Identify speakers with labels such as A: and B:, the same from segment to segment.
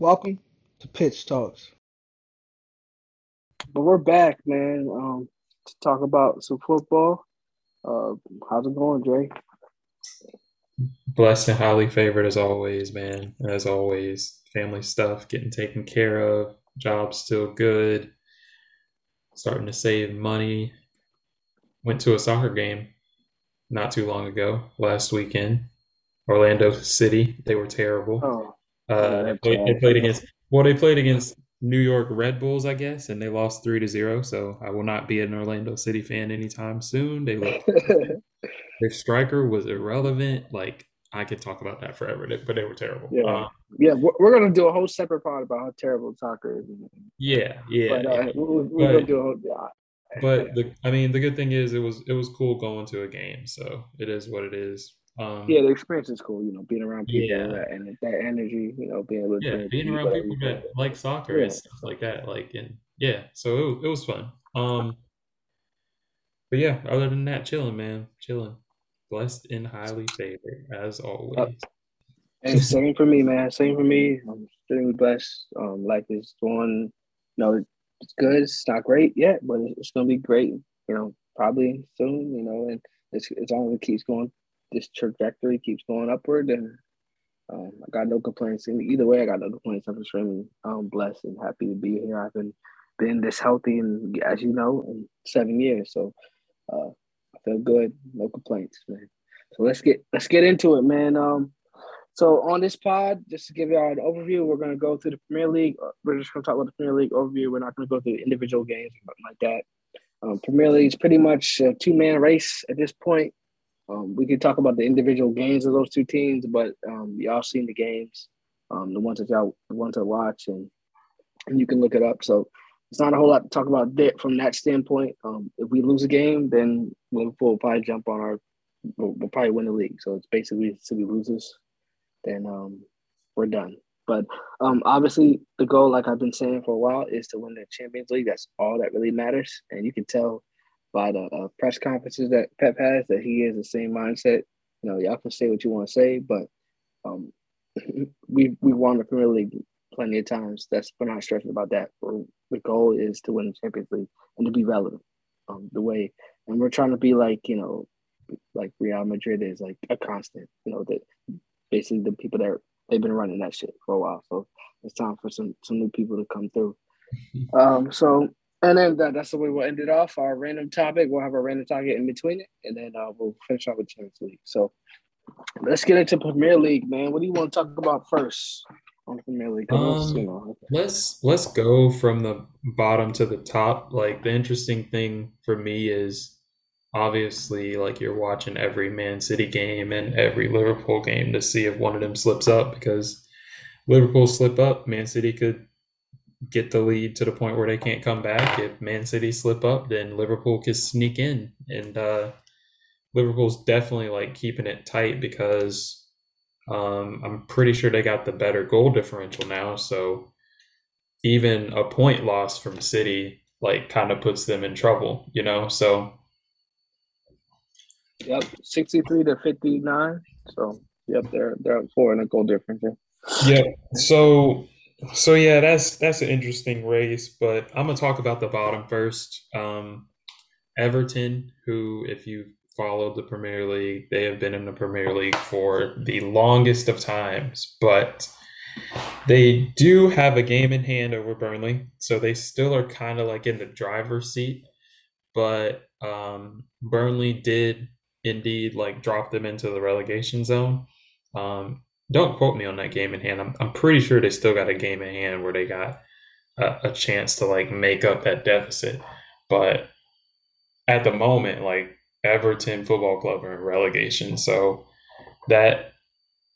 A: Welcome to Pitch Talks.
B: But we're back, man, um, to talk about some football. Uh, how's it going, Dre?
C: Blessed and highly favored as always, man. As always, family stuff getting taken care of, job still good, starting to save money. Went to a soccer game not too long ago, last weekend. Orlando City, they were terrible.
B: Oh,
C: Uh, they, they played against well, they played against New York Red Bulls, I guess, and they lost three to zero. So I will not be an Orlando City fan anytime soon. They look their striker was irrelevant. Like I could talk about that forever, but they were terrible.
B: Yeah.
C: Uh,
B: yeah, we're, we're gonna do a whole separate part about how terrible soccer is.
C: yeah, yeah.
B: but uh,
C: yeah.
B: we're, we're
C: But-
B: gonna do a whole. Yeah.
C: But the, I mean, the good thing is it was it was cool going to a game, so it is what it is. Um,
B: yeah, the experience is cool. You know, being around people
C: Yeah.
B: that, and that energy. You know, being able to
C: yeah, being around people that like soccer
B: Yeah.
C: and stuff like that, like and yeah, so it was, it was fun. Um, but yeah, other than that, chilling, man, chilling, blessed and highly favored as always.
B: And same for me, man. Same for me. I'm extremely blessed. Um, life is going. You know, it's good. It's not great yet, but it's, it's gonna be great. You know, probably soon. You know, and it's as long as it keeps going, this trajectory keeps going upward, and um, I got no complaints. Either way, I got no complaints. I'm extremely um, blessed and happy to be here. I've been been this healthy, and as you know, in seven years. So uh, I feel good. No complaints, man. So let's get let's get into it, man. Um, so on this pod, just to give y'all an overview, we're gonna go through the Premier League. Uh, We're just gonna talk about the Premier League overview. We're not gonna go through individual games or like that. Um, Premier League is pretty much a two man race at this point. Um, we could talk about the individual games of those two teams, but um, y'all seen the games, um, the ones that y'all ones that watch, and and you can look it up. So it's not a whole lot to talk about that from that standpoint. Um, if we lose a game, then will probably jump on our. We'll, we'll probably win the league. So it's basically City loses, then um, we're done. But um, obviously, the goal, like I've been saying for a while, is to win the Champions League. That's all that really matters, and you can tell by the uh, press conferences that Pep has that he is the same mindset. You know, y'all can say what you want to say, but um, we we won the Premier League plenty of times. That's we're not stressing about that. We're, the goal is to win the Champions League and to be relevant. Um, the way, and we're trying to be like you know, like Real Madrid is like a constant. You know that basically the people that they've been running that shit for a while. So it's time for some some new people to come through. Um, so and then that, that's the way we'll end it off. Our random topic, we'll have a random topic in between it, and then uh, we'll finish off with Champions League. So let's get into Premier League, man. What do you want to talk about first on Premier League?
C: Um, Let's let's go from the bottom to the top. Like the interesting thing for me is obviously like you're watching every Man City game and every Liverpool game to see if one of them slips up because Liverpool slip up, Man City could get the lead to the point where they can't come back. If Man City slip up, then Liverpool can sneak in and uh Liverpool's definitely like keeping it tight because um, I'm pretty sure they got the better goal differential now. So even a point loss from City like kind of puts them in trouble, you know. So
B: yep, sixty-three to fifty-nine. So yep, they're they're up four in a goal difference. yeah.
C: So so yeah, that's that's an interesting race. But I'm gonna talk about the bottom first. Um, Everton, who if you followed the Premier League, they have been in the Premier League for the longest of times, but they do have a game in hand over Burnley, so they still are kind of like in the driver's seat. But um, Burnley did indeed like drop them into the relegation zone. Um, don't quote me on that game in hand. I'm, I'm pretty sure they still got a game in hand where they got a, a chance to like make up that deficit. But at the moment, like Everton Football Club are in relegation, so that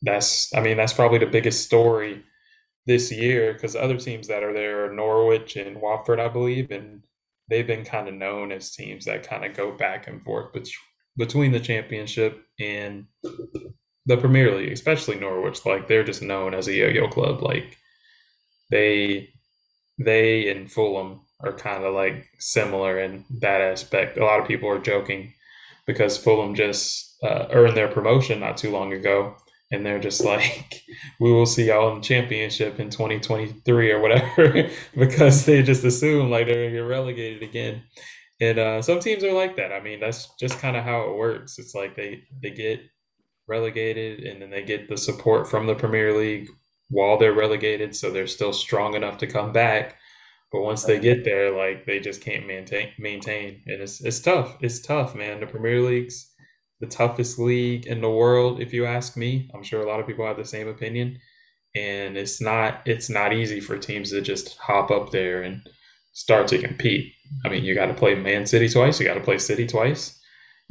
C: that's I mean that's probably the biggest story this year because other teams that are there are Norwich and Watford, I believe, and they've been kind of known as teams that kind of go back and forth between the championship and the Premier League, especially Norwich. Like they're just known as a yo-yo club. Like they they and Fulham are kind of like similar in that aspect. A lot of people are joking because Fulham just uh, earned their promotion not too long ago, and they're just like, "We will see y'all in the championship in 2023 or whatever," because they just assume like they're gonna get relegated again. And uh, some teams are like that. I mean, that's just kind of how it works. It's like they they get relegated and then they get the support from the Premier League while they're relegated, so they're still strong enough to come back. But once they get there, like they just can't maintain maintain, and it's it's tough. It's tough, man. The Premier League's the toughest league in the world, if you ask me. I'm sure a lot of people have the same opinion, and it's not it's not easy for teams to just hop up there and start to compete. I mean, you got to play Man City twice, you got to play City twice,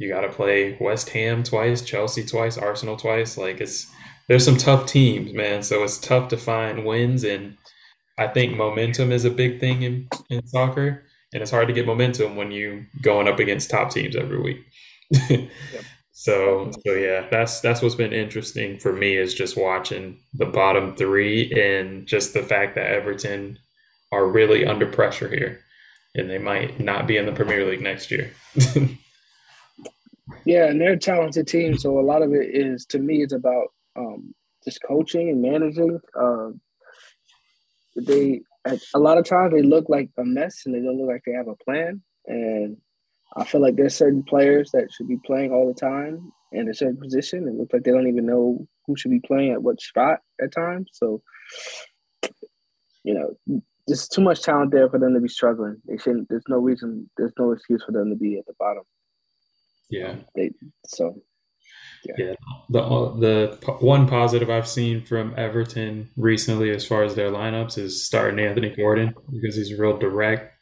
C: you got to play West Ham twice, Chelsea twice, Arsenal twice. Like it's there's some tough teams, man. So it's tough to find wins, and I think momentum is a big thing in, in soccer, and it's hard to get momentum when you going up against top teams every week. yep. So, so yeah, that's that's what's been interesting for me is just watching the bottom three and just the fact that Everton are really under pressure here, and they might not be in the Premier League next year.
B: yeah, and they're a talented team, so a lot of it is to me it's about um, just coaching and managing. Uh, they a lot of times they look like a mess and they don't look like they have a plan. And I feel like there's certain players that should be playing all the time in a certain position. It looks like they don't even know who should be playing at what spot at times. So, you know, there's too much talent there for them to be struggling. They shouldn't. There's no reason. There's no excuse for them to be at the bottom.
C: Yeah.
B: They so
C: yeah. yeah. The the one positive I've seen from Everton recently, as far as their lineups, is starting Anthony Gordon because he's real direct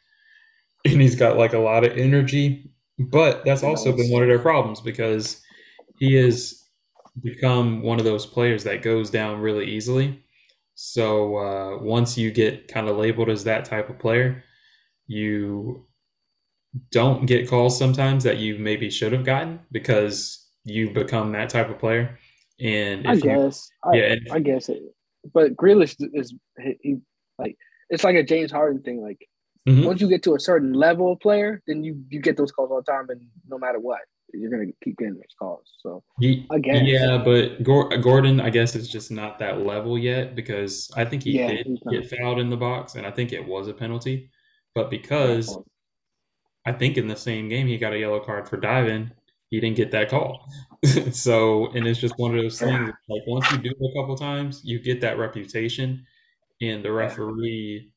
C: and he's got like a lot of energy. But that's also been one of their problems because he has become one of those players that goes down really easily. So uh, once you get kind of labeled as that type of player, you don't get calls sometimes that you maybe should have gotten because you become that type of player. And
B: I guess,
C: you, yeah,
B: I, I, guess it. But Grealish is he, he, like it's like a James Harden thing. Like mm-hmm. once you get to a certain level of player, then you you get those calls all the time, and no matter what, you're gonna keep getting those calls. So
C: I guess, yeah, but Gordon, I guess, is just not that level yet because I think he yeah, did get fouled in the box, and I think it was a penalty, but because I think in the same game he got a yellow card for diving he didn't get that call. so, and it's just one of those things. Like once you do it a couple times, you get that reputation, and the referee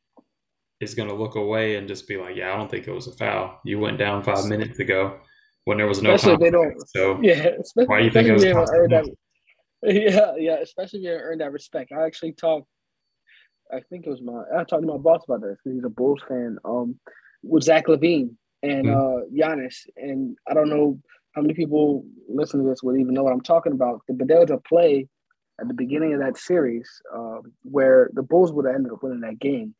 C: is going to look away and just be like, "Yeah, I don't think it was a foul. You went down five minutes ago when there was no."
B: Especially if.
C: So
B: yeah,
C: why do you think it was?
B: That, yeah, yeah. Especially if you earn that respect. I actually talked. I think it was my. I talked to my boss about this because he's a Bulls fan. Um, with Zach LaVine and mm-hmm. uh Giannis, and I don't know how many people listen to this would even know what I'm talking about. But there was a play at the beginning of that series uh, where the Bulls would have ended up winning that game.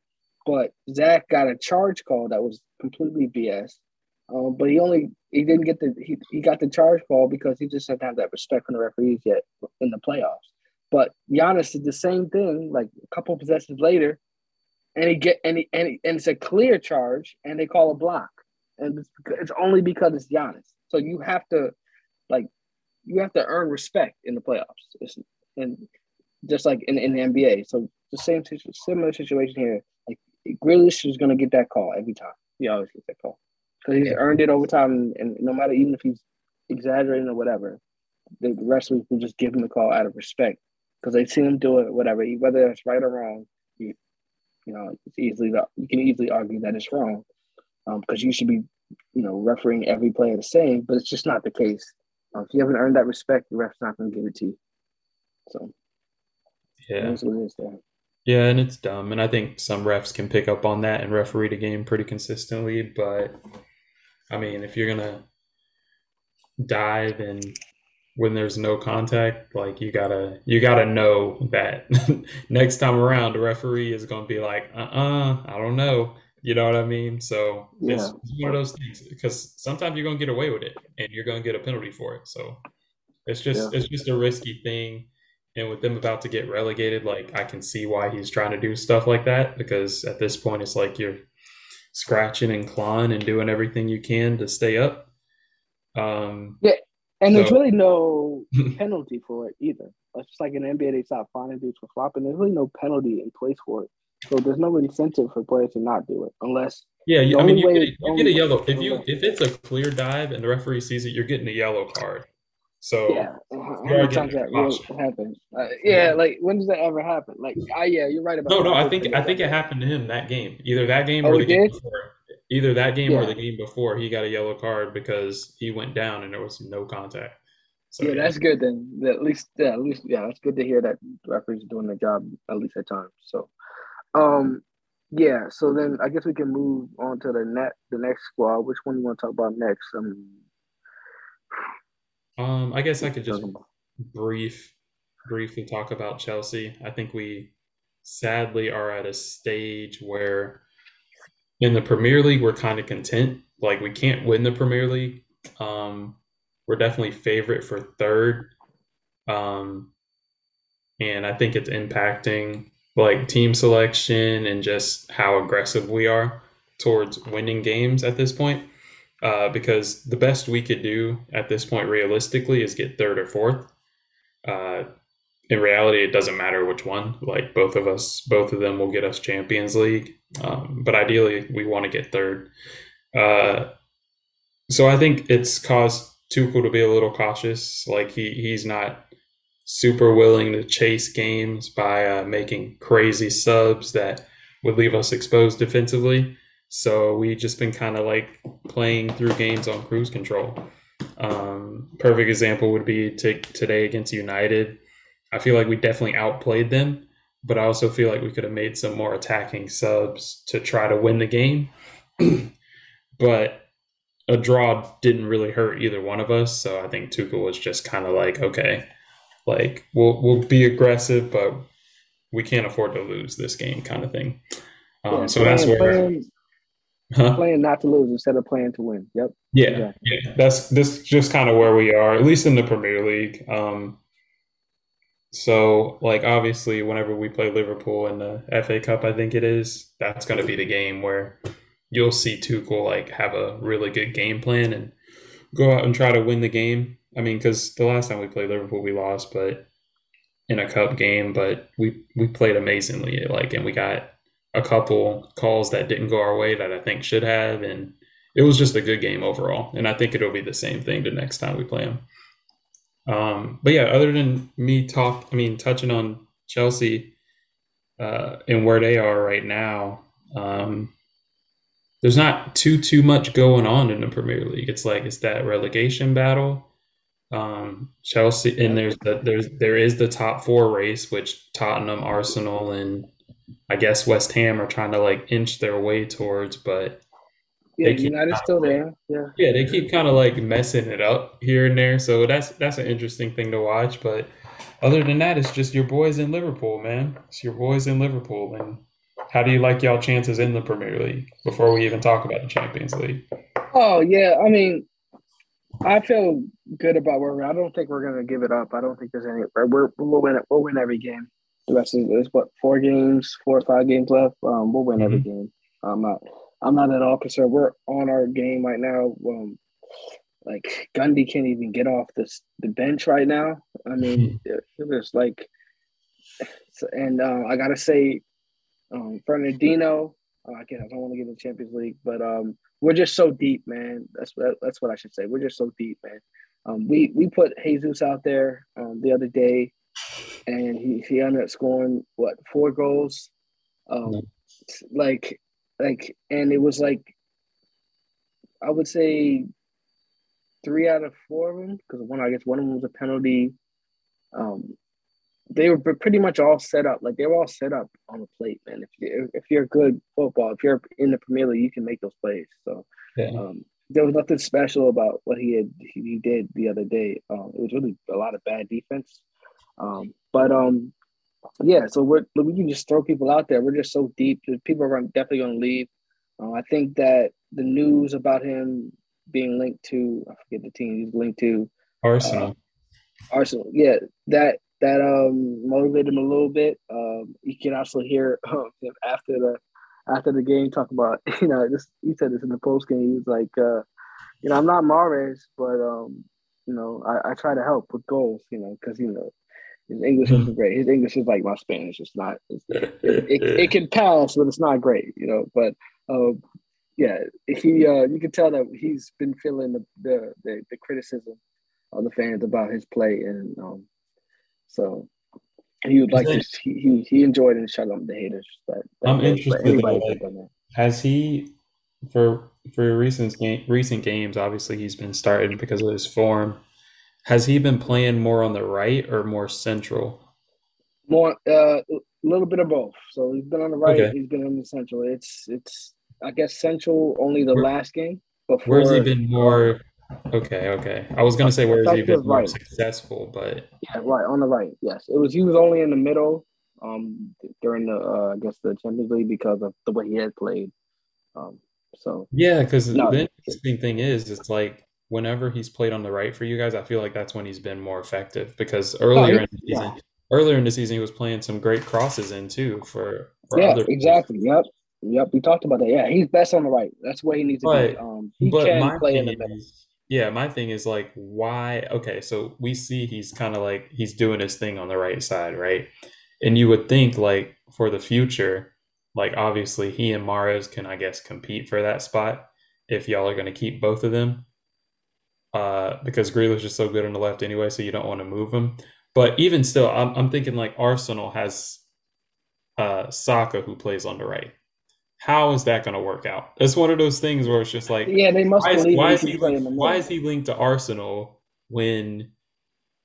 B: But Zach got a charge call that was completely BS. Um, but he only he didn't get the he, he got the charge call because he just doesn't have that respect from the referees yet in the playoffs. But Giannis did the same thing like a couple possessions later, and he get and he, and, he, and it's a clear charge, and they call a block, and it's, it's only because it's Giannis. So you have to like you have to earn respect in the playoffs. It's, and just like in, in the NBA. So the same similar situation here. Like Grealish is gonna get that call every time. He always gets that call. Because he's earned it over time and, and, no matter even if he's exaggerating or whatever, the wrestlers will just give him the call out of respect. Because they've seen him do it, whatever, whether it's right or wrong, you, you know, it's easily you can easily argue that it's wrong. Because um, you should be you know, refereeing every player the same, but it's just not the case. Uh, if you haven't earned that respect, the ref's not going to give it to you. So,
C: yeah, that's what it is there. Yeah, and it's dumb, and I think some refs can pick up on that and referee the game pretty consistently. But I mean, if you're gonna dive and when there's no contact, like you gotta you gotta know that next time around the referee is gonna be like, uh uh-uh, uh I don't know. You know what I mean? So yeah. it's, one of those things because sometimes you're gonna get away with it and you're gonna get a penalty for it. So it's just yeah. it's just a risky thing. And with them about to get relegated, like I can see why he's trying to do stuff like that because at this point it's like you're scratching and clawing and doing everything you can to stay up. Um,
B: yeah, And so, there's really no penalty for it either. It's just like in the NBA, they stop finding dudes for flopping. There's really no penalty in place for it. So there's no incentive for players to not do it unless.
C: Yeah, I mean, you, get, you get a yellow if you if it's a clear dive and the referee sees it, you're getting a yellow card. So
B: yeah, how many times that will happen? Uh, yeah, like when does that ever happen? Like, uh, yeah, you're right about.
C: No, no, I think I think it happened to him that game. Either that game oh, or the game before. Either that game yeah. or the game before, he got a yellow card because he went down and there was no contact.
B: So, yeah, yeah, that's good then. At least, yeah, at least, yeah, it's good to hear that referees doing their job at least at times. So, um, yeah. So then I guess we can move on to the net, the next squad. Which one do you want to talk about next? Um,
C: um, I guess I could just brief, briefly talk about Chelsea. I think we sadly are at a stage where in the Premier League we're kind of content. Like we can't win the Premier League. Um, we're definitely favorite for third. Um, and I think it's impacting like team selection and just how aggressive we are towards winning games at this point uh, because the best we could do at this point realistically is get third or fourth. Uh, in reality, it doesn't matter which one. Like both of us, both of them will get us Champions League. Um, but ideally, we want to get third. Uh, so I think it's caused Tuchel to be a little cautious. Like he he's not super willing to chase games by uh, making crazy subs that would leave us exposed defensively. So we just been kind of like playing through games on cruise control. Um, perfect example would be today against United. I feel like we definitely outplayed them, but I also feel like we could have made some more attacking subs to try to win the game. but a draw didn't really hurt either one of us, so I think Tuchel was just kind of like, okay, like we'll we'll be aggressive, but we can't afford to lose this game, kind of thing. Um, yeah, so that's where
B: Huh? Playing not to lose instead of playing to win. Yep.
C: Yeah, exactly. yeah. That's this just kind of where we are, at least in the Premier League. Um, so, like, obviously, whenever we play Liverpool in the FA Cup, I think it is, that's going to be the game where you'll see Tuchel like have a really good game plan and go out and try to win the game. I mean, because the last time we played Liverpool, we lost, but in a cup game, but we we played amazingly. Like, and we got a couple calls that didn't go our way that I think should have, and it was just a good game overall. And I think it'll be the same thing the next time we play them. Um, but yeah, other than me talk, I mean, touching on Chelsea uh, and where they are right now, um, there's not too too much going on in the Premier League. It's like it's that relegation battle. Um, Chelsea and there's the there's there is the top four race, which Tottenham, Arsenal, and I guess West Ham are trying to like inch their way towards, but
B: yeah, United's still there. Yeah,
C: yeah, they keep kind of like messing it up here and there. So that's that's an interesting thing to watch. But other than that, it's just your boys in Liverpool, man. It's your boys in Liverpool. And how do you like y'all chances in the Premier League before we even talk about the Champions League?
B: Oh yeah, I mean, I feel good about where we're. I don't think we're gonna give it up. I don't think there's any. We're we'll win it. We'll win every game the rest is there's what four games, four or five games left. Um, we'll win mm-hmm. every game. I'm not I'm not at all concerned. We're on our game right now. Um, like Gundy can't even get off this the bench right now. I mean, mm-hmm. it, it was like, and uh, I gotta say, um, Fernandinho. Uh, again, I don't want to get in the Champions League, but um, we're just so deep, man. That's what that's what I should say. We're just so deep, man. Um, we we put Jesus out there um, the other day and he, he ended up scoring what four goals, um, like like, and it was like I would say three out of four of them because one I guess one of them was a penalty. Um, they were pretty much all set up. Like they were all set up on the plate, man. If you if you're good football, if you're in the Premier League, you can make those plays. So yeah. um, there was nothing special about what he had he did the other day. Um, it was really a lot of bad defense. Um, but um, yeah, so we're we can just throw people out there. We're just so deep. People are definitely going to leave. Uh, I think that the news about him being linked to I forget the team he's linked to
C: Arsenal.
B: Uh, Arsenal, yeah, that that um motivated him a little bit. Um, you can also hear um, after the after the game talk about you know this. He said this in the post game. He was like, uh, you know, I'm not Mahrez, but um, you know, I, I try to help with goals, you know, because you know his English isn't great. His English is like my Spanish. It's not. It's, it, it, it, can pass, but it's not great, you know. But uh, yeah, he uh, you can tell that he's been feeling the the, the, the criticism of the fans about his play, and um, so he would like to. He, he enjoyed and shut up the haters. But,
C: but I'm interested. like, has he for for recent game, recent games? Obviously, he's been starting because of his form. Has he been playing more on the right or more central?
B: More, uh, a little bit of both. So he's been on the right. Okay. He's been on the central. It's it's I guess central only the where, last game.
C: Before, where's he been more? Okay, okay. I was gonna say where's he been more right. successful, but
B: yeah, right on the right. Yes, it was. He was only in the middle um during the uh, I guess the Champions League because of the way he had played. Um, so
C: yeah, because no, the interesting thing is, it's like whenever he's played on the right for you guys, I feel like that's when he's been more effective because oh, earlier oh, in the season, yeah. earlier in the season, he was playing some great crosses in too for,
B: for yeah, exactly. Yep. Yep, we talked about that. Yeah, he's best on the right. That's where he needs to but, be. Um, he can play in the middle.
C: Yeah, my thing is like, why? Okay, so we see he's kind of like he's doing his thing on the right side, right? And you would think like for the future, like obviously he and Mahrez can, I guess, compete for that spot if y'all are going to keep both of them uh, because Grealish is so good on the left anyway, so you don't want to move him. But even still, I'm, I'm thinking like Arsenal has uh, Saka who plays on the right. How is that going to work out? It's one of those things where it's just like,
B: yeah, they must
C: why
B: is,
C: why is he why is he linked to Arsenal when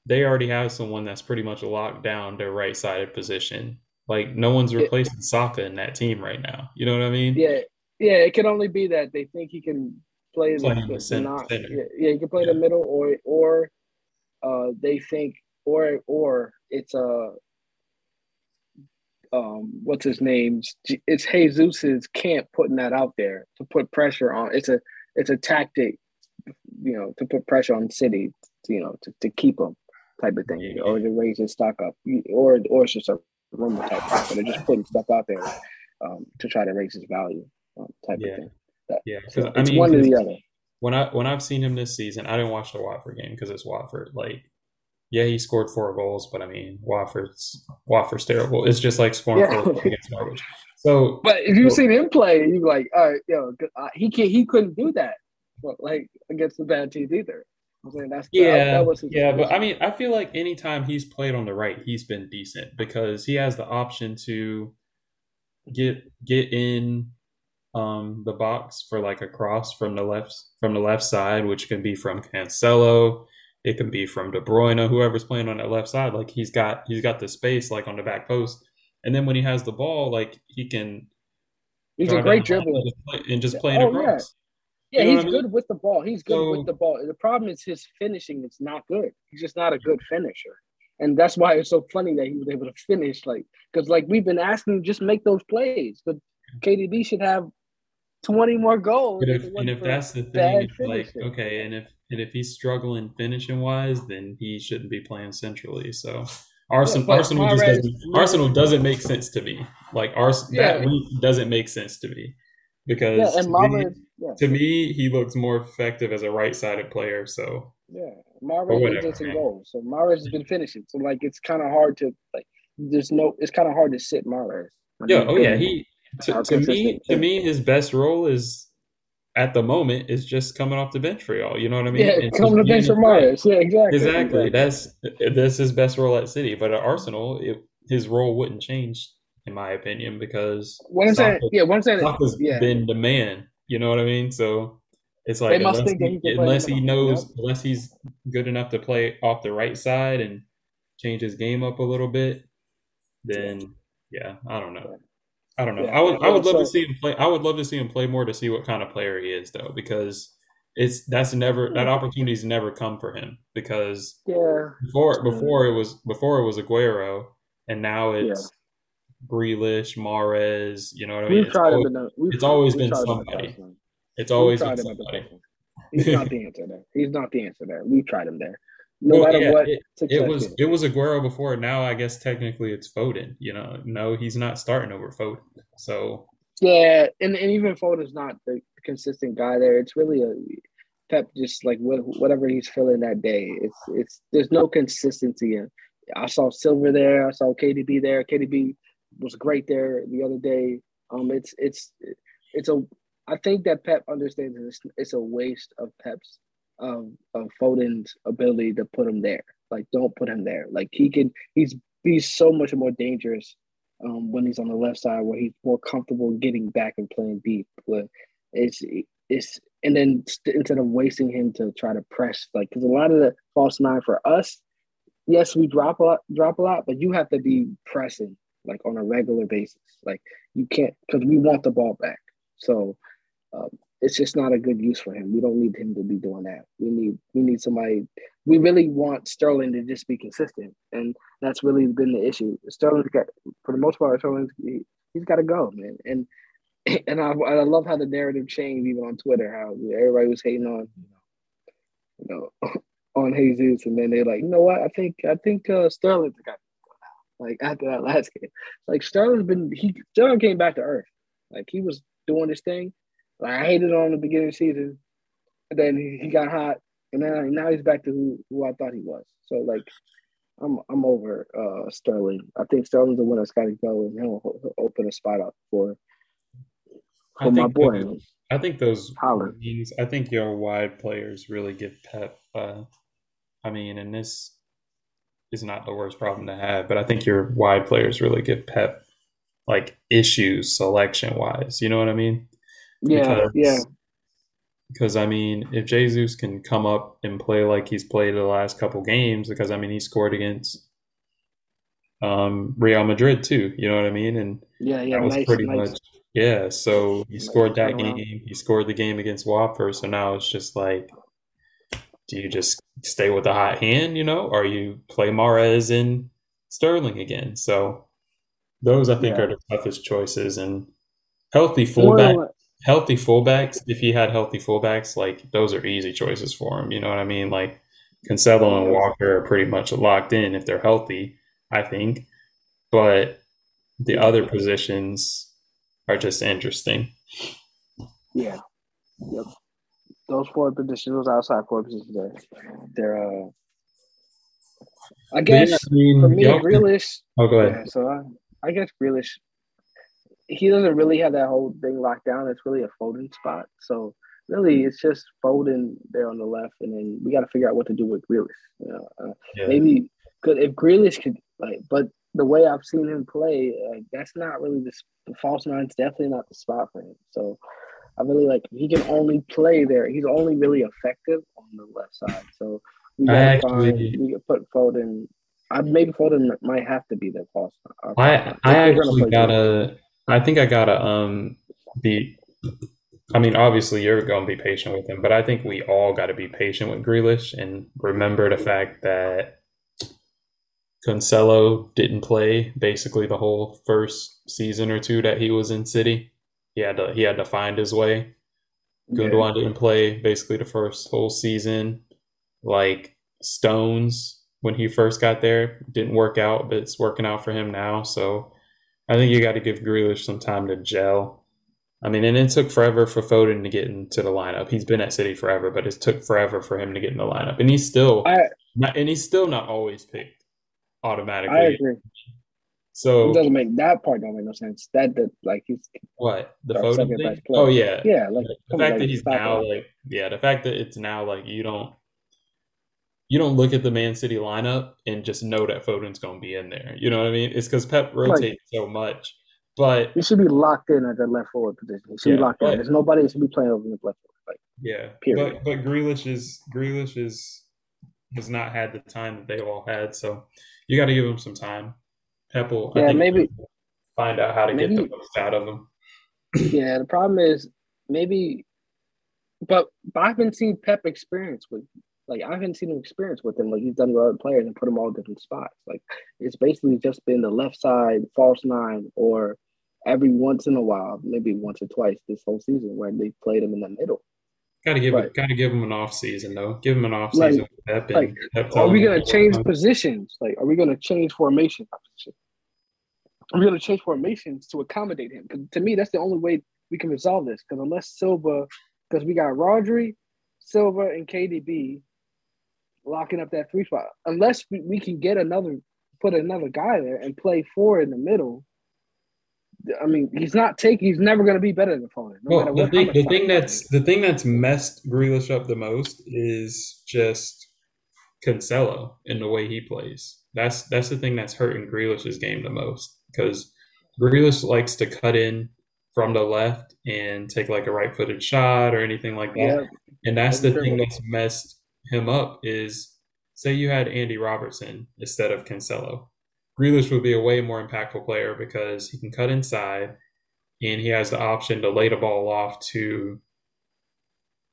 C: they already have someone that's pretty much locked down their right sided position? Like no one's replacing Saka in that team right now. You know what I mean?
B: Yeah, yeah. It can only be that they think he can play, play the, the center, not, center. Yeah, yeah, you can play yeah. the middle, or or uh, they think, or or it's a uh, um, what's his name? It's Jesus's camp putting that out there to put pressure on. It's a it's a tactic, you know, to put pressure on City, to, you know, to, to keep them type of thing, yeah. or to raise his stock up, or or it's just a rumor type thing. So they're just putting stuff out there um, to try to raise his value um, type yeah. of thing.
C: That, yeah, so, it's I mean,
B: one or the other.
C: When I when I've seen him this season, I didn't watch the Watford game because it's Watford. Like, yeah, he scored four goals, but I mean, Watford's Watford's terrible. It's just like scoring yeah. four goals against Norwich. So,
B: but if you've so, seen him play, you're like, all right, yo, uh, he can't, he couldn't do that, like against the bad teams either.
C: I'm saying that's yeah, that yeah, but I mean, I feel like anytime he's played on the right, he's been decent because he has the option to get get in um, the box for like a cross from the left from the left side, which can be from Cancelo, it can be from De Bruyne, or whoever's playing on that left side. Like he's got he's got the space like on the back post, and then when he has the ball, like he can.
B: He's a great dribbler
C: and just play, playing oh, across.
B: Yeah, yeah he's good I mean? with the ball. He's good so, with the ball. The problem is his finishing. is not good. He's just not a good finisher and that's why it's so funny that he was able to finish like because like we've been asking him just make those plays but KDB should have 20 more goals.
C: But if, and if that's the thing, like okay, and if and if he's struggling finishing wise, then he shouldn't be playing centrally. So Arsenal, yeah, Arsenal just doesn't, Arsenal doesn't make sense to me. Like Ars, yeah. that week doesn't make sense to me because yeah, Mahrez, yeah. to me he looks more effective as a right-sided player. So
B: yeah, Mahrez gets in goals. So Mahrez has been finishing. So like it's kind of hard to like. There's no. It's kind of hard to sit Mahrez.
C: Yeah. Oh yeah. He to, to me, to me, his best role is at the moment is just coming off the bench for y'all. You know what I mean?
B: Yeah, coming to bench for Mahrez. Yeah, exactly.
C: Exactly. That's that's his best role at City, but at Arsenal, it, his role wouldn't change, in my opinion, because
B: once that, yeah, once that,
C: Saka's yeah. been the man. You know what I mean? So it's like unless, he, he unless he knows, unless he's good enough to play off the right side and change his game up a little bit, then yeah, I don't know. I don't know. Yeah, I would I would love so, to see him play. I would love to see him play more to see what kind of player he is, though, because it's that's never that hmm. opportunity's never come for him because
B: yeah
C: before before it was before it was Aguero and now it's yeah. Grealish, Mahrez. You know what I mean?
B: We've it's tried always,
C: him. We've, it's always been somebody. It's always been somebody.
B: He's not the answer there. He's not the answer there. We've tried him there no well, matter yeah, what.
C: It, it was it was Aguero before. Now I guess technically it's Foden. You know, no, he's not starting over Foden. So
B: yeah, and, and even Foden's not the consistent guy there. It's really a Pep just like whatever he's feeling that day. It's it's there's no consistency in. I saw Silva there. I saw KDB there. KDB was great there the other day. Um, it's it's it's a. I think that Pep understands it's, it's a waste of Pep's of of Foden's ability to put him there. Like, don't put him there. Like he can. He's he's so much more dangerous um, when he's on the left side, where he's more comfortable getting back and playing deep. But it's it's and then st- instead of wasting him to try to press, like because a lot of the false nine for us, yes, we drop a lot, drop a lot, but you have to be pressing like on a regular basis. Like you can't because we want the ball back. So um, it's just not a good use for him. We don't need him to be doing that. We need we need somebody. We really want Sterling to just be consistent, and that's really been the issue. Sterling's got for the most part. Sterling he, has got to go, man. And and I, I love how the narrative changed even on Twitter. How everybody was hating on you know, you know on Jesus, and then they're like, you know what? I think I think uh, Sterling's got like after that last game. Like Sterling's been he Sterling came back to earth. Like he was doing his thing. Like I hated him on the beginning of the season. And then he, he got hot. And now now he's back to who, who I thought he was. So like I'm I'm over uh, Sterling. I think Sterling's the one that's got to go, and he'll, he'll, open a spot up for for my boy.
C: Those, I think those means, I think your wide players really get Pep. Uh, I mean, and this is not the worst problem to have, but I think your wide players really get Pep like issues selection wise. You know what I mean?
B: Yeah, because, yeah.
C: Because I mean, if Jesus can come up and play like he's played the last couple games, because I mean, he scored against um, Real Madrid too. You know what I mean? And
B: yeah, yeah,
C: that was
B: nice,
C: pretty
B: nice.
C: much yeah. So he scored that game. He scored the game against Watford. So now it's just like do you just stay with the hot hand, you know, or you play Mahrez and Sterling again? So those I think yeah. are the toughest choices and healthy fullback well, healthy fullbacks, if he had healthy fullbacks, like those are easy choices for him. You know what I mean? Like Cancelo and Walker are pretty much locked in if they're healthy, I think. But the other positions are just interesting.
B: Yeah. Yep those four positions, those outside four positions, they're, they're uh, I guess I mean, for me, Grealish.
C: Oh, go ahead.
B: Yeah, so I, I guess Grealish, he doesn't really have that whole thing locked down. It's really a Foden spot. So really, mm-hmm. it's just Foden there on the left, and then we got to figure out what to do with Grealish. You know, uh, yeah. maybe could if Grealish could like, but the way I've seen him play, like that's not really the, the false nine's definitely not the spot for him. So I really like he can only play there. He's only really effective on the left side. So we got actually, find, we put Foden. I maybe Foden might have to be the false.
C: Uh, I I actually gotta. I think I gotta um be. I mean, obviously you're gonna be patient with him, but I think we all got to be patient with Grealish and remember the fact that Cancelo didn't play basically the whole first season or two that he was in City he had to he had to find his way. Gundogan yeah. didn't play basically the first whole season. Like Stones, when he first got there, didn't work out, but it's working out for him now. So I think you got to give Grealish some time to gel. I mean, and it took forever for Foden to get into the lineup. He's been at City forever, but it took forever for him to get in the lineup, and he's still I, not, and he's still not always picked automatically. I
B: agree. So it doesn't make that part don't make no sense. That that like he's
C: what the Foden thing? Oh yeah,
B: yeah. Like
C: the fact like, that he's now like yeah, the fact that it's now like you don't you don't look at the Man City lineup and just know that Foden's going to be in there. You know what I mean? It's because Pep rotates so much. But
B: he should be locked in at the left forward position. He should yeah, be locked but, in. There's nobody that should be playing over the left forward. Like
C: yeah, period. But but Grealish is Grealish is has not had the time that they all had. So you got to give him some time. Apple.
B: Yeah, maybe
C: find out how to maybe, get the most out of them.
B: Yeah, the problem is maybe, but, but I haven't seen Pep experience with like I haven't seen him experience with him. Like he's done with other players and put them all different spots. Like it's basically just been the left side, false nine, or every once in a while, maybe once or twice this whole season where they played him in the middle.
C: Got to give right. got to give him an off season though. Give him an off season.
B: Like, like are we gonna change positions? Like, are we gonna change formation? Are we gonna change formations to accommodate him? Because to me, that's the only way we can resolve this. Because unless Silva, because we got Rodri, Silva and KDB locking up that three spot. Unless we, we can get another, put another guy there and play four in the middle. I mean, he's not taking. He's never going to be better than Foden.
C: No well, the thing, the thing that's the thing that's messed Grealish up the most is just Cancelo in the way he plays. That's that's the thing that's hurting Grealish's game the most because Grealish likes to cut in from the left and take like a right-footed shot or anything like that. Yeah. And that's the thing that's messed him up is say you had Andy Robertson instead of Cancelo. Grealish would be a way more impactful player because he can cut inside and he has the option to lay the ball off to